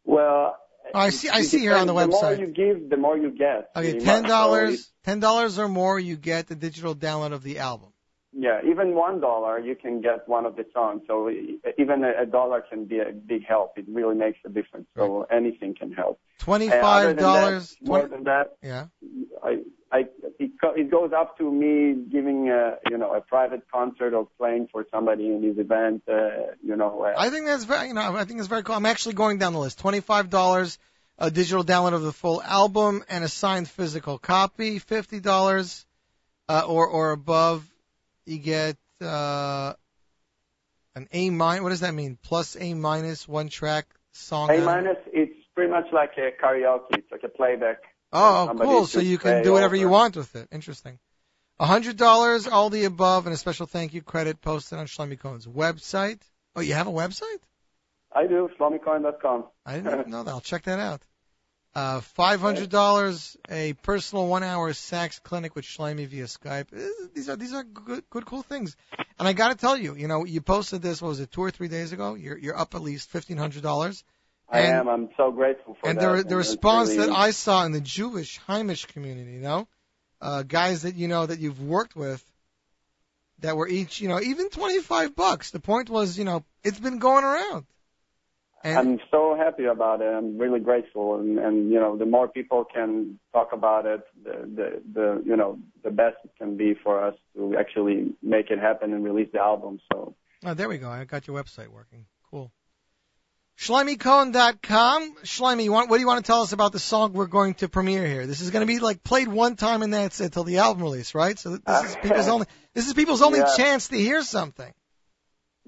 [SPEAKER 8] Well,
[SPEAKER 3] Oh, I see. I see here on the
[SPEAKER 8] depends.
[SPEAKER 3] website.
[SPEAKER 8] The more you give, the more you get.
[SPEAKER 3] Okay, ten dollars, ten dollars or more, you get the digital download of the album.
[SPEAKER 8] Yeah, even one dollar, you can get one of the songs. So even a, a dollar can be a big help. It really makes a difference. So anything can help.
[SPEAKER 3] Twenty-five dollars.
[SPEAKER 8] More than that,
[SPEAKER 3] Yeah.
[SPEAKER 8] I, I, it, it goes up to me giving a, you know, a private concert or playing for somebody in his event. Uh, you know, uh,
[SPEAKER 3] I think that's very, you know, I think it's very cool. I'm actually going down the list. Twenty-five dollars, a digital download of the full album and a signed physical copy. Fifty dollars, uh, or or above, you get uh, an A minus. What does that mean? Plus A minus one track song.
[SPEAKER 8] A
[SPEAKER 3] out of it?
[SPEAKER 8] minus, it's pretty much like a karaoke. It's like a playback.
[SPEAKER 3] Oh, cool. So you can do whatever you want with it. Interesting. A hundred dollars, all the above, and a special thank you credit posted on Shlomi Cohen's website. Oh, you have a website?
[SPEAKER 8] I do, ShlomiCohen.com.
[SPEAKER 3] I didn't even know that. I'll check that out. Uh, five hundred dollars, a personal one-hour sax clinic with Shlomi via Skype. Eh, These are these are good, good, cool things. And I got to tell you, you know, you posted this. What was it, two or three days ago? You're you're up at least fifteen hundred dollars.
[SPEAKER 8] I
[SPEAKER 3] And-
[SPEAKER 8] am. I'm so grateful for
[SPEAKER 3] and
[SPEAKER 8] that.
[SPEAKER 3] the, the response
[SPEAKER 8] really-
[SPEAKER 3] that I saw in the Jewish Heimish community, you know, uh, guys that you know that you've worked with, that were each, you know, even 25 bucks. The point was, you know, it's been going around. And
[SPEAKER 8] I'm so happy about it. I'm really grateful, and, and you know, the more people can talk about it, the, the the you know, the best it can be for us to actually make it happen and release the album. So
[SPEAKER 3] oh, there we go. I got your website working. Cool. ShlomiCohen.com. Shlomi, you want, what do you want to tell us about the song we're going to premiere here? This is going to be like played one time and that's it till the album release, right? So this is people's only this is people's only
[SPEAKER 8] Yeah.
[SPEAKER 3] chance to hear something.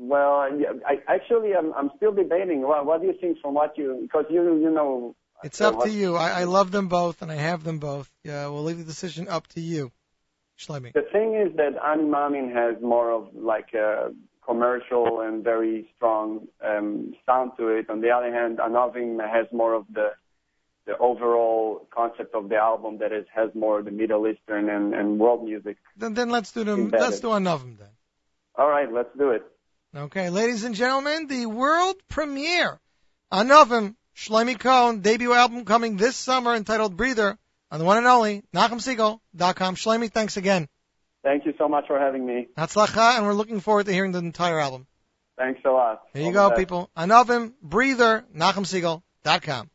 [SPEAKER 8] Well, I actually I'm I'm still debating. What what do you think from what you because you you know
[SPEAKER 3] It's
[SPEAKER 8] uh,
[SPEAKER 3] up to you. I, I love them both, and I have them both. Yeah, we'll leave the decision up to you, Shlomi.
[SPEAKER 8] The thing is that Ani Mamin has more of like a commercial and very strong um, sound to it. On the other hand, Anavim has more of the the overall concept of the album that is has more of the Middle Eastern and, and world music.
[SPEAKER 3] Then, then let's do them.
[SPEAKER 8] Embedded.
[SPEAKER 3] Let's do enough then.
[SPEAKER 8] All right, let's do it.
[SPEAKER 3] Okay, ladies and gentlemen, the world premiere Anavim Shlomi Cohen debut album coming this summer entitled Breather on the one and only NachumSegal.com. Shlomi, thanks again.
[SPEAKER 8] Thank you so much for having me.
[SPEAKER 3] Hatzlacha, and we're looking forward to hearing the entire album.
[SPEAKER 8] Thanks a lot.
[SPEAKER 3] Here you
[SPEAKER 8] All
[SPEAKER 3] go, people. Anavim Breather
[SPEAKER 9] NachumSegal.com.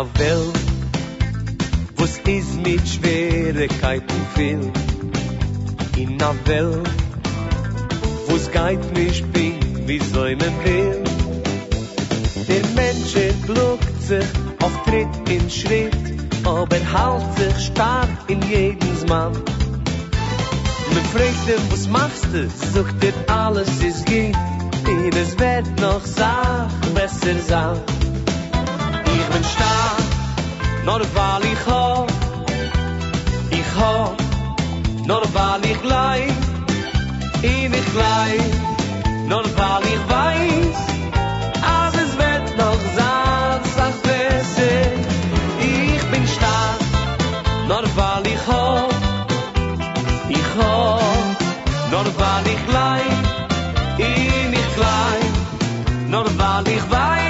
[SPEAKER 10] a Welt, wo's is mit Schwierigkeiten viel. In a Welt, wo's geit mich bin, wie soll man will. Der Mensch bluckt sich auf Tritt in Schritt, aber halt sich stark in jedens Mann. Man fragt ihn, was machst du? Sogt dir, alles ist geht. Und es wird noch Sach besser sein. Bin stark, nur weil ich hoff. Ich hoff, nur weil ich leid. Und ich leid, nur weil ich weiß. Als es wird noch Sach, Sach besser. Ich bin stark, nur weil ich hoff. Ich hoff, nur weil ich leid. Und ich leid, nur weil ich weiß.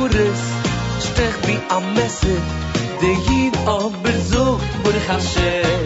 [SPEAKER 10] Kures Stech bi a Messe De Yid a Berzog Burich Hashem.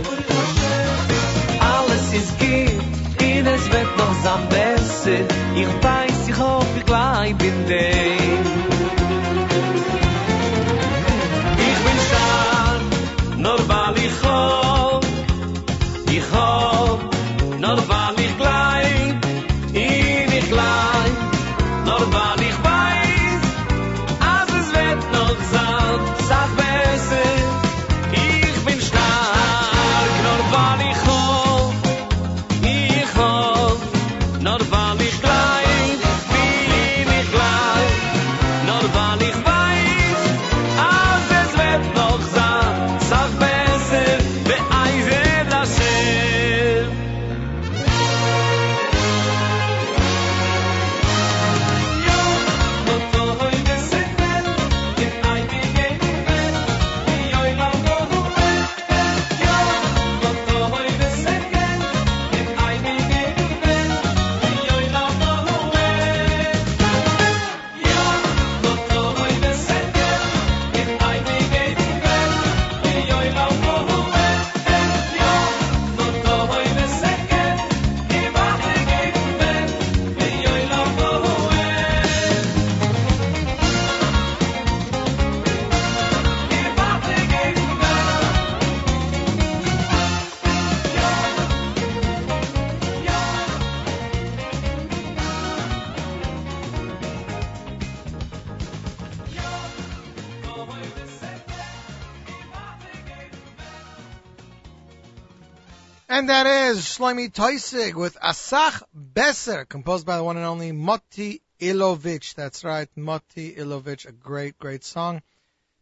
[SPEAKER 3] That is Shlomi Toisig with Asach Besser, composed by the one and only Moti Ilowitz. That's right, Moti Ilowitz, a great, great song.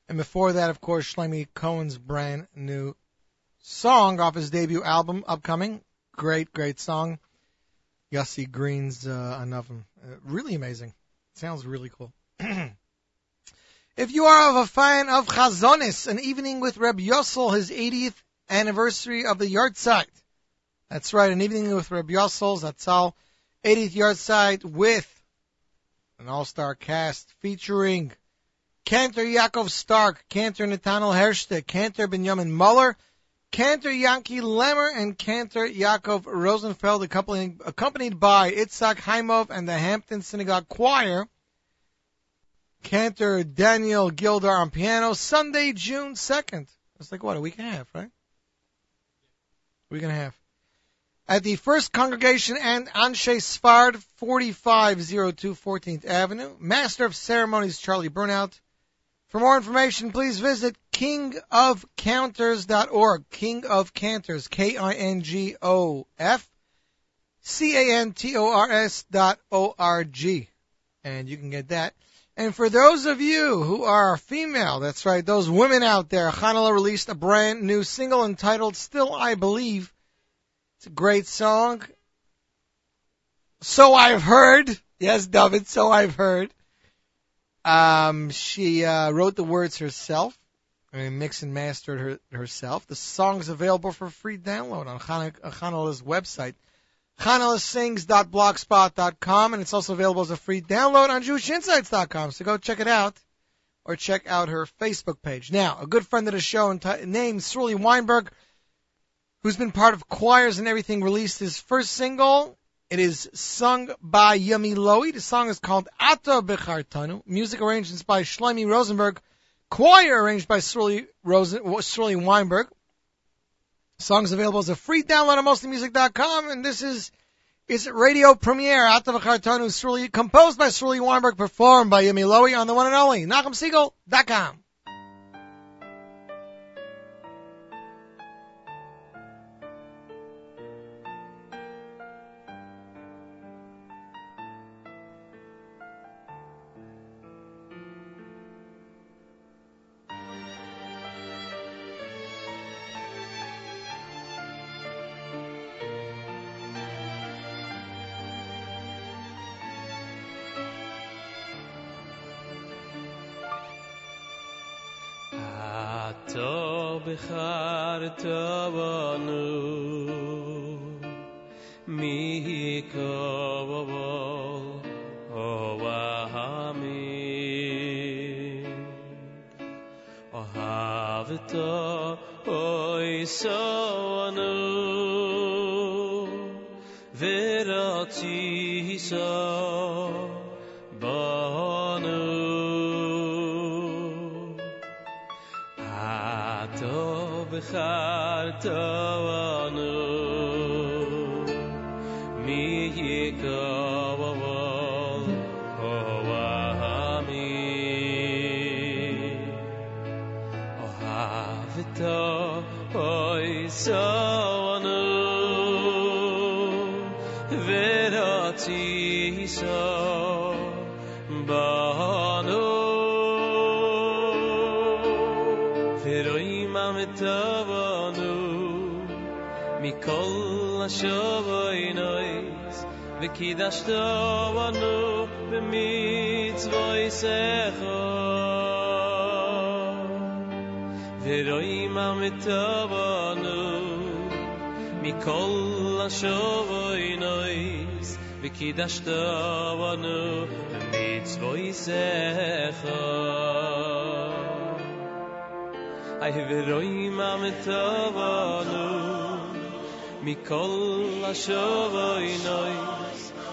[SPEAKER 3] And before that, of course, Shlomi Cohen's brand new song off his debut album, upcoming. Great, great song. Yossi Green's uh, Anavim. Uh, really amazing. Sounds really cool. if you are of a fan of Chazonis, an evening with Reb Yossel, his 80th anniversary of the yahrzeit. That's right, an evening with Reb Yossel's Atzal 80th yahrzeit with an all-star cast featuring Cantor Yaakov Stark, Cantor Nathaniel Hershte, Cantor Benjamin Muller, Cantor Yankee Lemmer, and Cantor Yaakov Rosenfeld, accompanied, by Itzhak Haimov and the Hampton Synagogue Choir. Cantor Daniel Gildar on piano, Sunday, June 2nd. It's like, what, a week and a half, right? Week and a half. At the First Congregation and Anshe Sfard, 4502 14th Avenue. Master of Ceremonies, Charlie Bernhaut. For more information, please visit kingofcantors.org. King of Cantors, K-I-N-G-O-F, C-A-N-T-O-R-S dot O-R-G. And you can get that. And for those of you who are female, that's right, those women out there, Hanala released a brand new single entitled Still I Believe. It's a great song. So I've heard. Yes, David, so I've heard. Um, she uh, wrote the words herself and mixed and mastered her, herself. The song is available for free download on Chanela's website, chanelassings.blogspot.com, and it's also available as a free download on JewishInsights.com. So go check it out or check out her Facebook page. Now, a good friend of the show named Sruly Weinberg, who's been part of choirs and everything, released his first single it is sung by Yami Lowy. The song is called Ata Bechartanu. Music arrangements by Shlomi Rosenberg. Choir arranged by Sruly, Rosen, Sruly Weinberg. Song is available as a free download on mostlymusic.com, and this is its radio premiere. Ata Bechartanu, composed by Sruly Weinberg, performed by Yami Lowy on the one and only NachumSegal.com.
[SPEAKER 10] حتى שטאָב נו במיט זוי זעך ורואים על מטוב אונו מכל השוב אינויס וקידש טוב אונו במצבוי אי ורואים על מכל השוב אינויס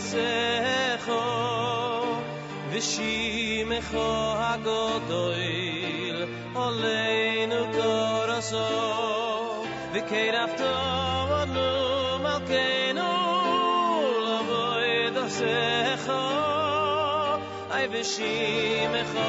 [SPEAKER 10] sekho ve shim kho agodoyl oleinu
[SPEAKER 11] koroso ve kayt afto onu malkenu lavoy do sekho ay
[SPEAKER 3] ve shim kho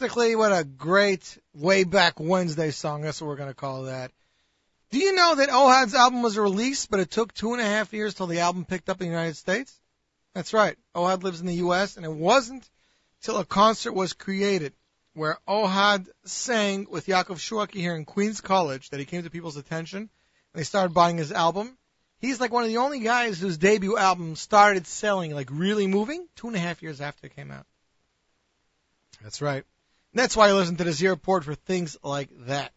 [SPEAKER 3] with What a great way back Wednesday song. That's what we're going to call that. Do you know that Ohad's album was released, but it took two and a half years till the album picked up in the United States? That's right. Ohad lives in the U.S., and it wasn't till a concert was created where Ohad sang with Yaakov Shweki here in Queens College that he came to people's attention, and they started buying his album. He's like one of the only guys whose debut album started selling, like really moving, two and a half years after it came out. That's right. And that's why I listen to the Z Report for things like that.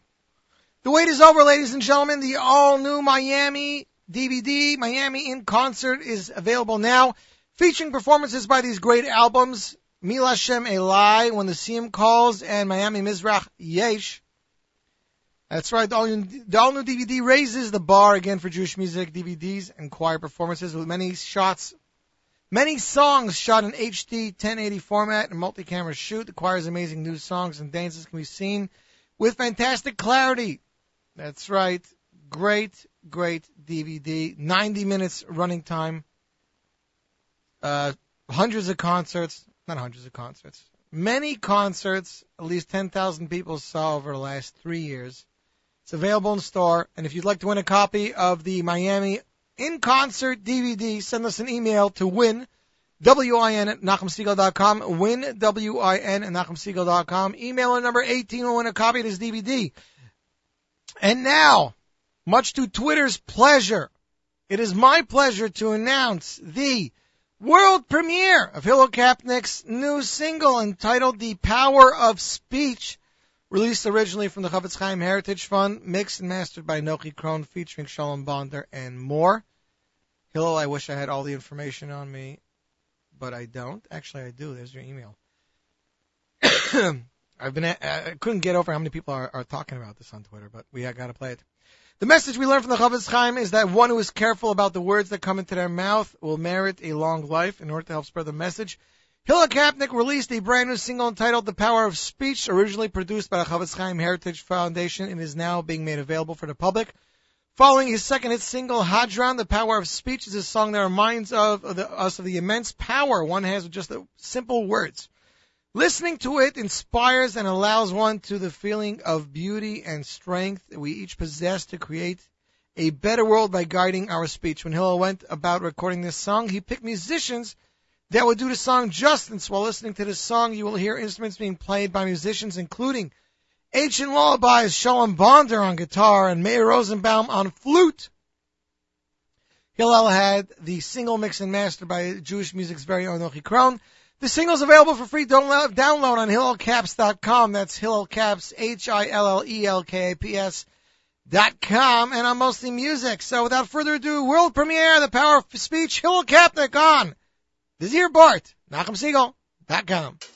[SPEAKER 3] The wait is over, ladies and gentlemen. The all new Miami DVD, Miami in Concert, is available now, featuring performances by these great albums, Mila Shem Elai, When the Siyum Calls, and Miami Mizrach Yesh. That's right. The all-new, the all-new DVD raises the bar again for Jewish music DVDs and choir performances with many shots Many songs shot in HD 1080 format and multi-camera shoot. The choir's amazing new songs and dances can be seen with fantastic clarity. That's right. Great, great DVD. 90 minutes running time. Uh, hundreds of concerts. Not hundreds of concerts. Many concerts. At least 10,000 people saw over the last three years. It's available in store. And if you'd like to win a copy of the Miami in concert DVD, send us an email to win, W-I-N at NachumSegal.com, win, W-I-N at NachumSegal.com. Email number 18 will win a copy of this DVD. And now, much to Twitter's pleasure, it is my pleasure to announce the world premiere of Hillel Kapnick's new single entitled The Power of Speech, released originally from the Chofetz Chaim Heritage Fund, mixed and mastered by Nochi Krohn, featuring Shalom Bonder and more. Hillel, I wish I had all the information on me, but I don't. Actually, I do. There's your email. I've been, I couldn't get over how many people are, are talking about this on Twitter, but we got to play it. The message we learn from the Chofetz Chaim is that one who is careful about the words that come into their mouth will merit a long life in order to help spread the message. Hillel Kapnick released a brand new single entitled The Power of Speech, originally produced by the Chofetz Chaim Heritage Foundation and is now being made available for the public. Following his second hit single, Hadran, The Power of Speech is a song that reminds of, the, us of the immense power one has with just the simple words. Listening to it inspires and allows one to the feeling of beauty and strength we each possess to create a better world by guiding our speech. When Hillel went about recording this song, he picked musicians that would do the song justice. While listening to this song, you will hear instruments being played by musicians, including Ancient Lullabies, Shalom Bonder on guitar, and Meir Rosenbaum on flute. Hillel had the single mix and mastered by Jewish music's very own Nochi Krohn. The single is available for free download on HillelCaps.com. That's HillelCaps, H-I-L-L-E-L-K-A-P-S dot com, and on Mostly Music. So without further ado, world premiere, The Power of Speech, Hillel Kapnick on the Z Report, NachumSegal.com.
[SPEAKER 12] It's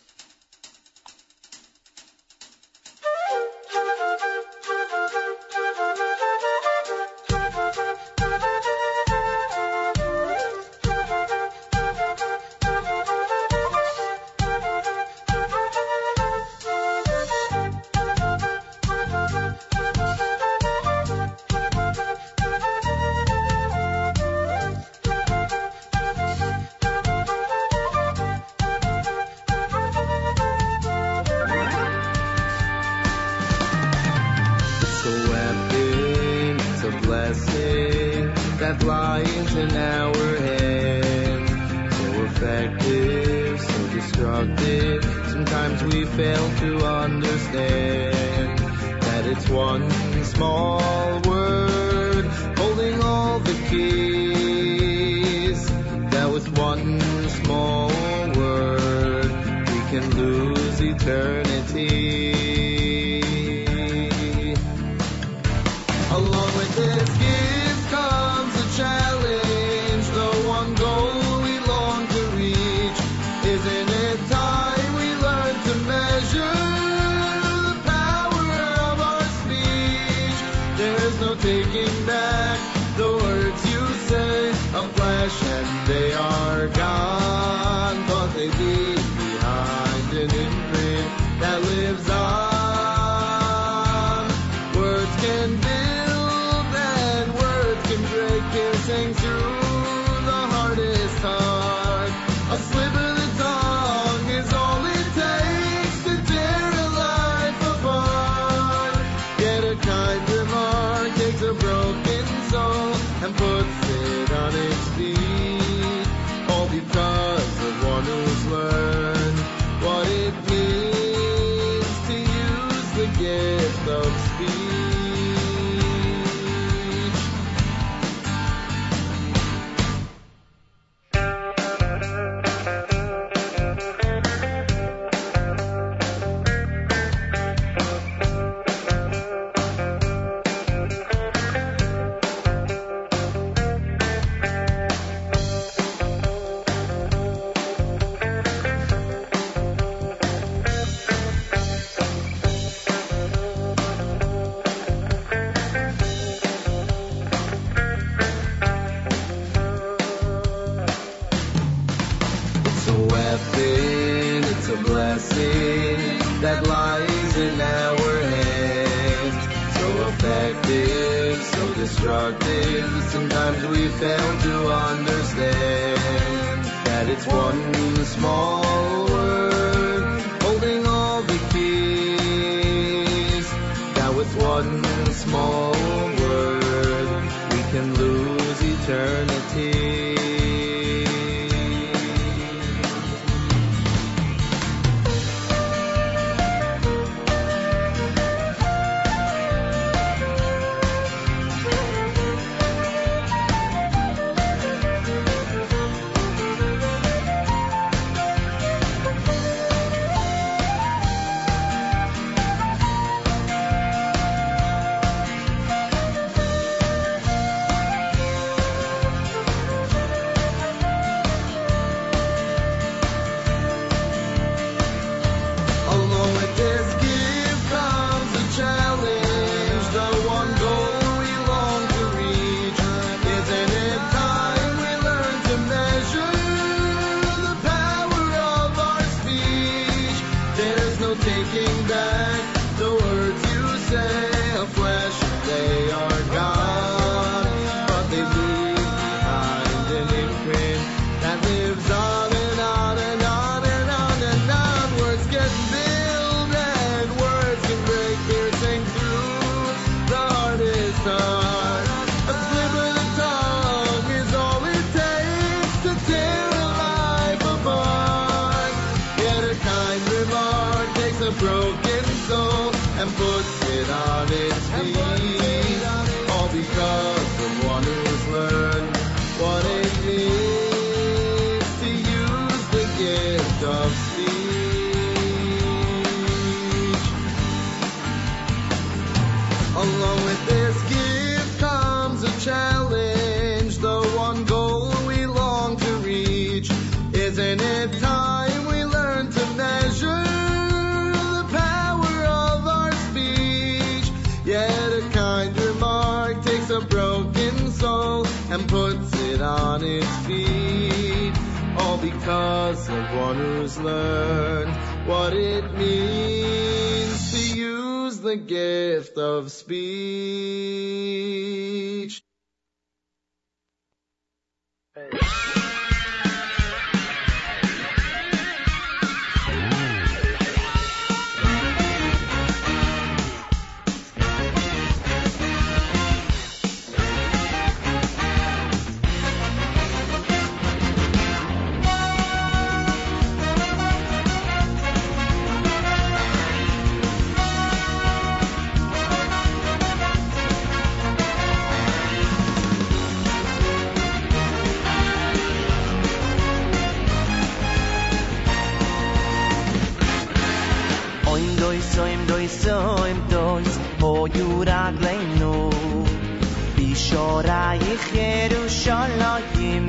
[SPEAKER 13] shalayim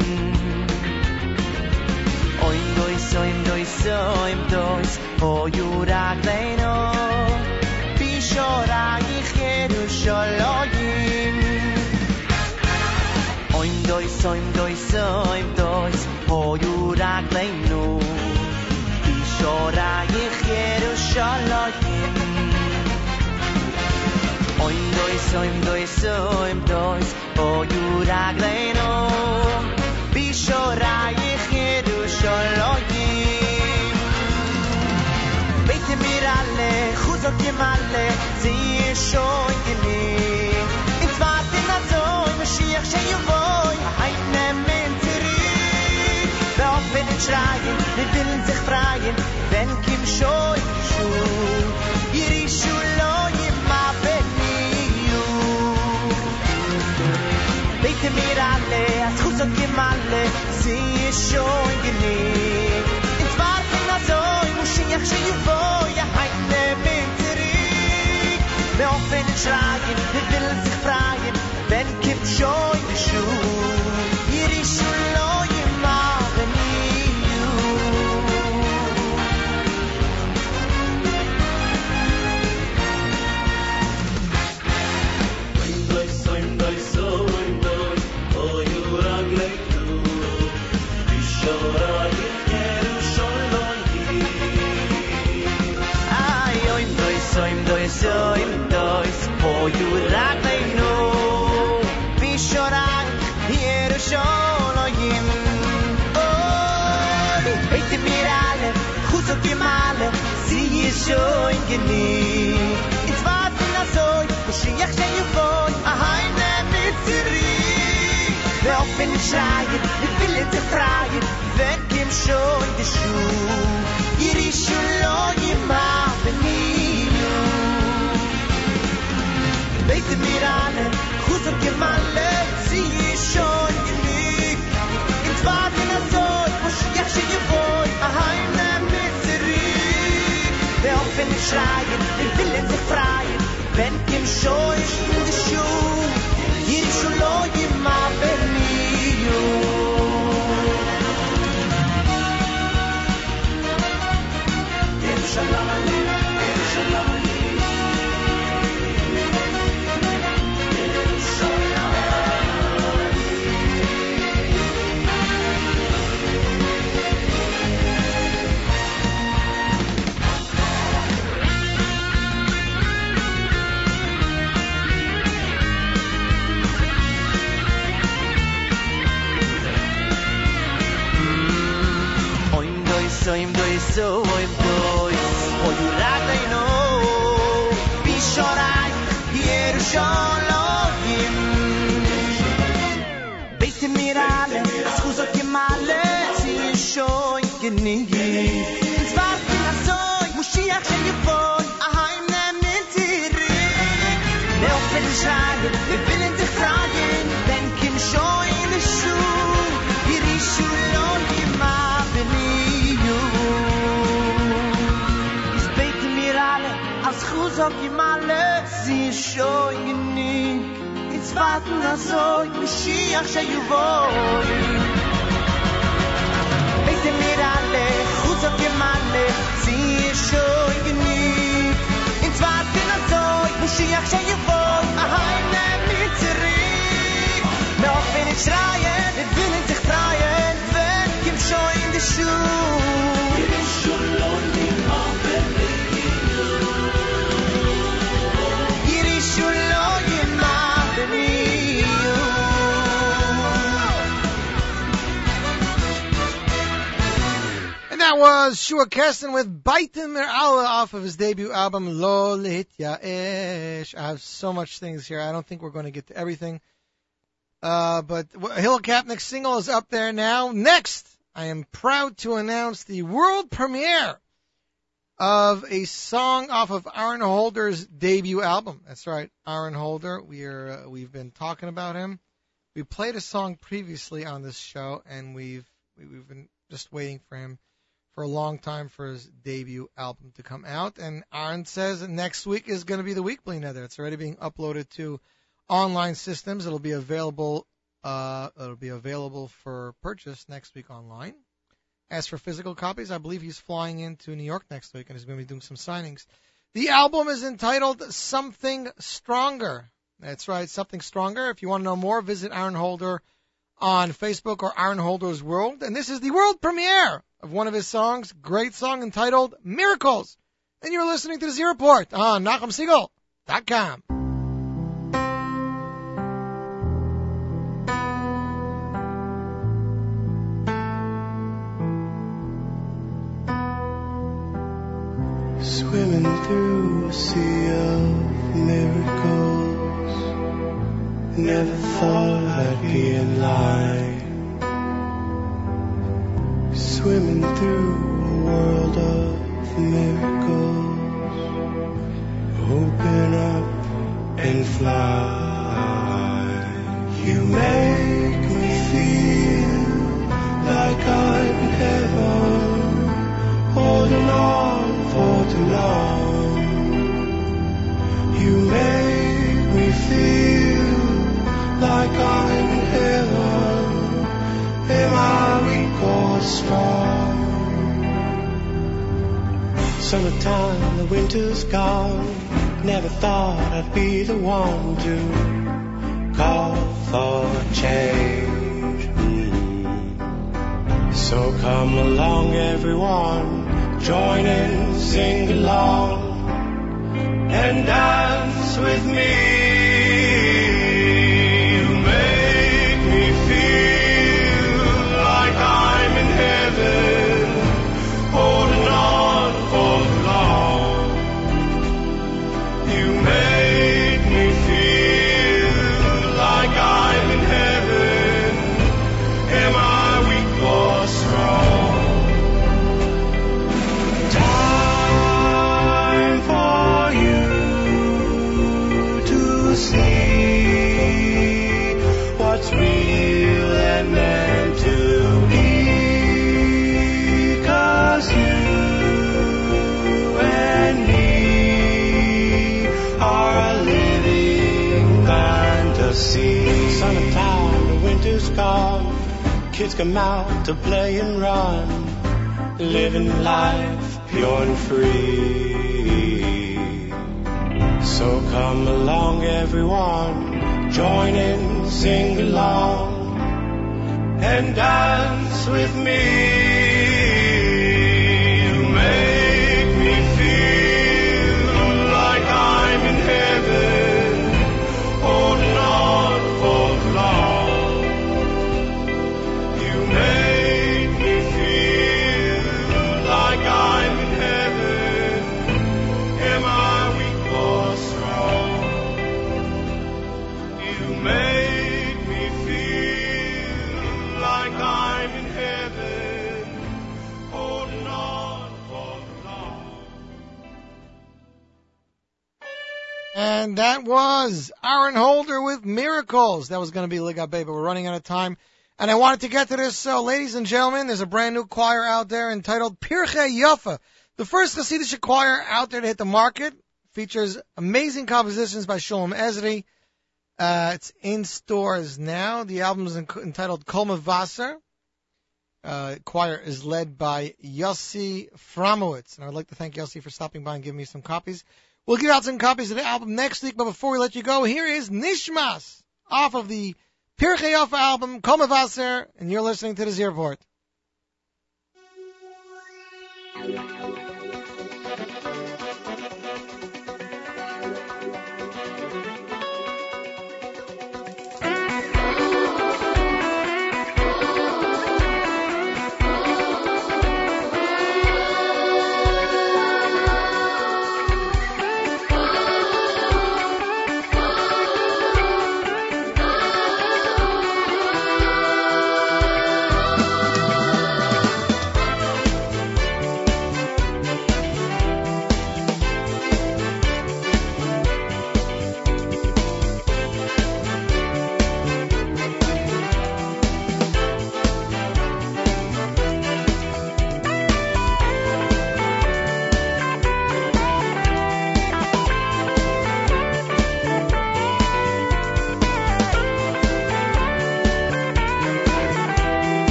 [SPEAKER 9] oy doy soim doy soim doy o yurag leino bishorag ikhiru shalayim oy doy soim doy soim doy o yurag leino bishorag ikhiru shalayim oy doy soim doy soim doy o yurag leino אלוקים מלא, זה יהיה ich schreien, wir kim ma gemalle, sie ist schoi genie. It's war muss ja
[SPEAKER 10] schon melting and trying
[SPEAKER 9] gini its war finasoy kus ichs in yevoy a heine petziri vel fin shaye ich will it ge fraye kim shon dis shoo iri shulogi ma binu de bek mit anen kus op ge malet siee shon in mik its war finasoy kus a heine bin schreien, ich will in der Freien, wenn kim schon die Schuh, ihr ist schon lo ima benilu. Oim oim dois, oim dois O yurat I know Bishorai, Yerushalayim Beite mir alle, as chuzot gemale Zi shoy genig Ins warten a soy, Moshiach she yivon Ahaim nemin tirik Ne ofen schreien, wir Zi shoy genig Ins warten a soy, Moshiach she yivon Beite mir alle,
[SPEAKER 3] was Shua Keston with Baitim Allah off of his debut album Lo Yaesh. I have so much things here. I don't think we're going to get to everything. Uh, but Hill Kapnick's single is up there now. Next, I am proud to announce the world premiere of a song off of Aaron Holder's debut album. That's right, Aaron Holder. We are uh, we've been talking about him. We played a song previously on this show, and we've we- we've been just waiting for him for a long time for his debut album to come out. And Aaron says next week is going to be the weekly nether. It's already being uploaded to online systems. It'll be available. Uh, it'll be available for purchase next week online. As for physical copies, I believe he's flying into New York next week and he's going to be doing some signings. The album is entitled Something Stronger. That's right, Something Stronger. If you want to know more, visit Aaron Holder on Facebook or Aaron Holder's World. And this is the world premiere of one of his songs, great song entitled Miracles. And you're listening to the Z Report on NachumSegal.com.
[SPEAKER 14] Swimming through a sea of miracles. Never thought I'd be in line. Swimming through a world of miracles. Open up and fly. You make me feel like I'm in heaven holding on for too long. You make me feel strong? Summertime, the winter's gone. Never thought I'd be the one to call for change. So come along, everyone, join in, sing along, and dance with me. Come out to play and run, living life pure and free. So come along, everyone, join in, sing along, and dance with me.
[SPEAKER 3] And that was Aaron Holder with Miracles. That was going to be Liga Bay, but we're running out of time. And I wanted to get to this. So, ladies and gentlemen, there's a brand new choir out there entitled Pirchei Yafa. The first Hasidic choir out there to hit the market. Features amazing compositions by Shalom Ezri. Uh, it's in stores now. The album is entitled Kol Mavasser. Uh, choir is led by Yossi Framowitz. And I'd like to thank Yossi for stopping by and giving me some copies. We'll give out some copies of the album next week, but before we let you go, here is Nishmas off of the Pirchei Yofa album, Kol Mavasser, and you're listening to the Z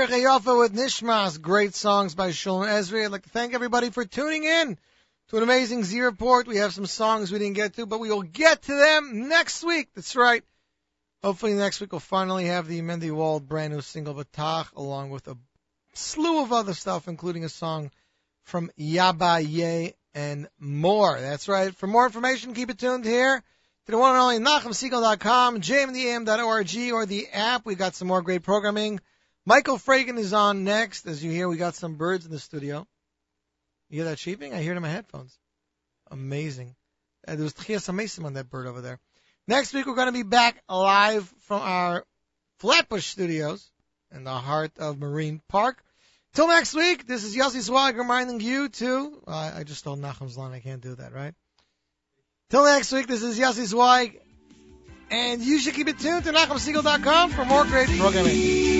[SPEAKER 3] Pirchei with Nishmas. Great songs by Shalom Ezri. I'd like to thank everybody for tuning in to an amazing Z Report. We have some songs we didn't get to, but we will get to them next week. That's right. Hopefully next week we'll finally have the Mendy Wald brand new single Batach along with a slew of other stuff, including a song from Yaba Ye and more. That's right. For more information, keep it tuned here to the one and only NachumSegal.com, jmdam.org, or the app. We've got some more great programming. Michael Fragin is on next. As you hear, we got some birds in the studio. You hear that cheeping? I hear it in my headphones. Amazing. Uh, there was Tchias Amesim on that bird over there. Next week, we're going to be back live from our Flatbush studios in the heart of Marine Park. Till next week, this is Yossi Zweig reminding you to, uh, I just stole Nachum's line, I can't do that, right? Till next week, this is Yossi Zweig, and you should keep it tuned to NachumSegal.com for more great programming.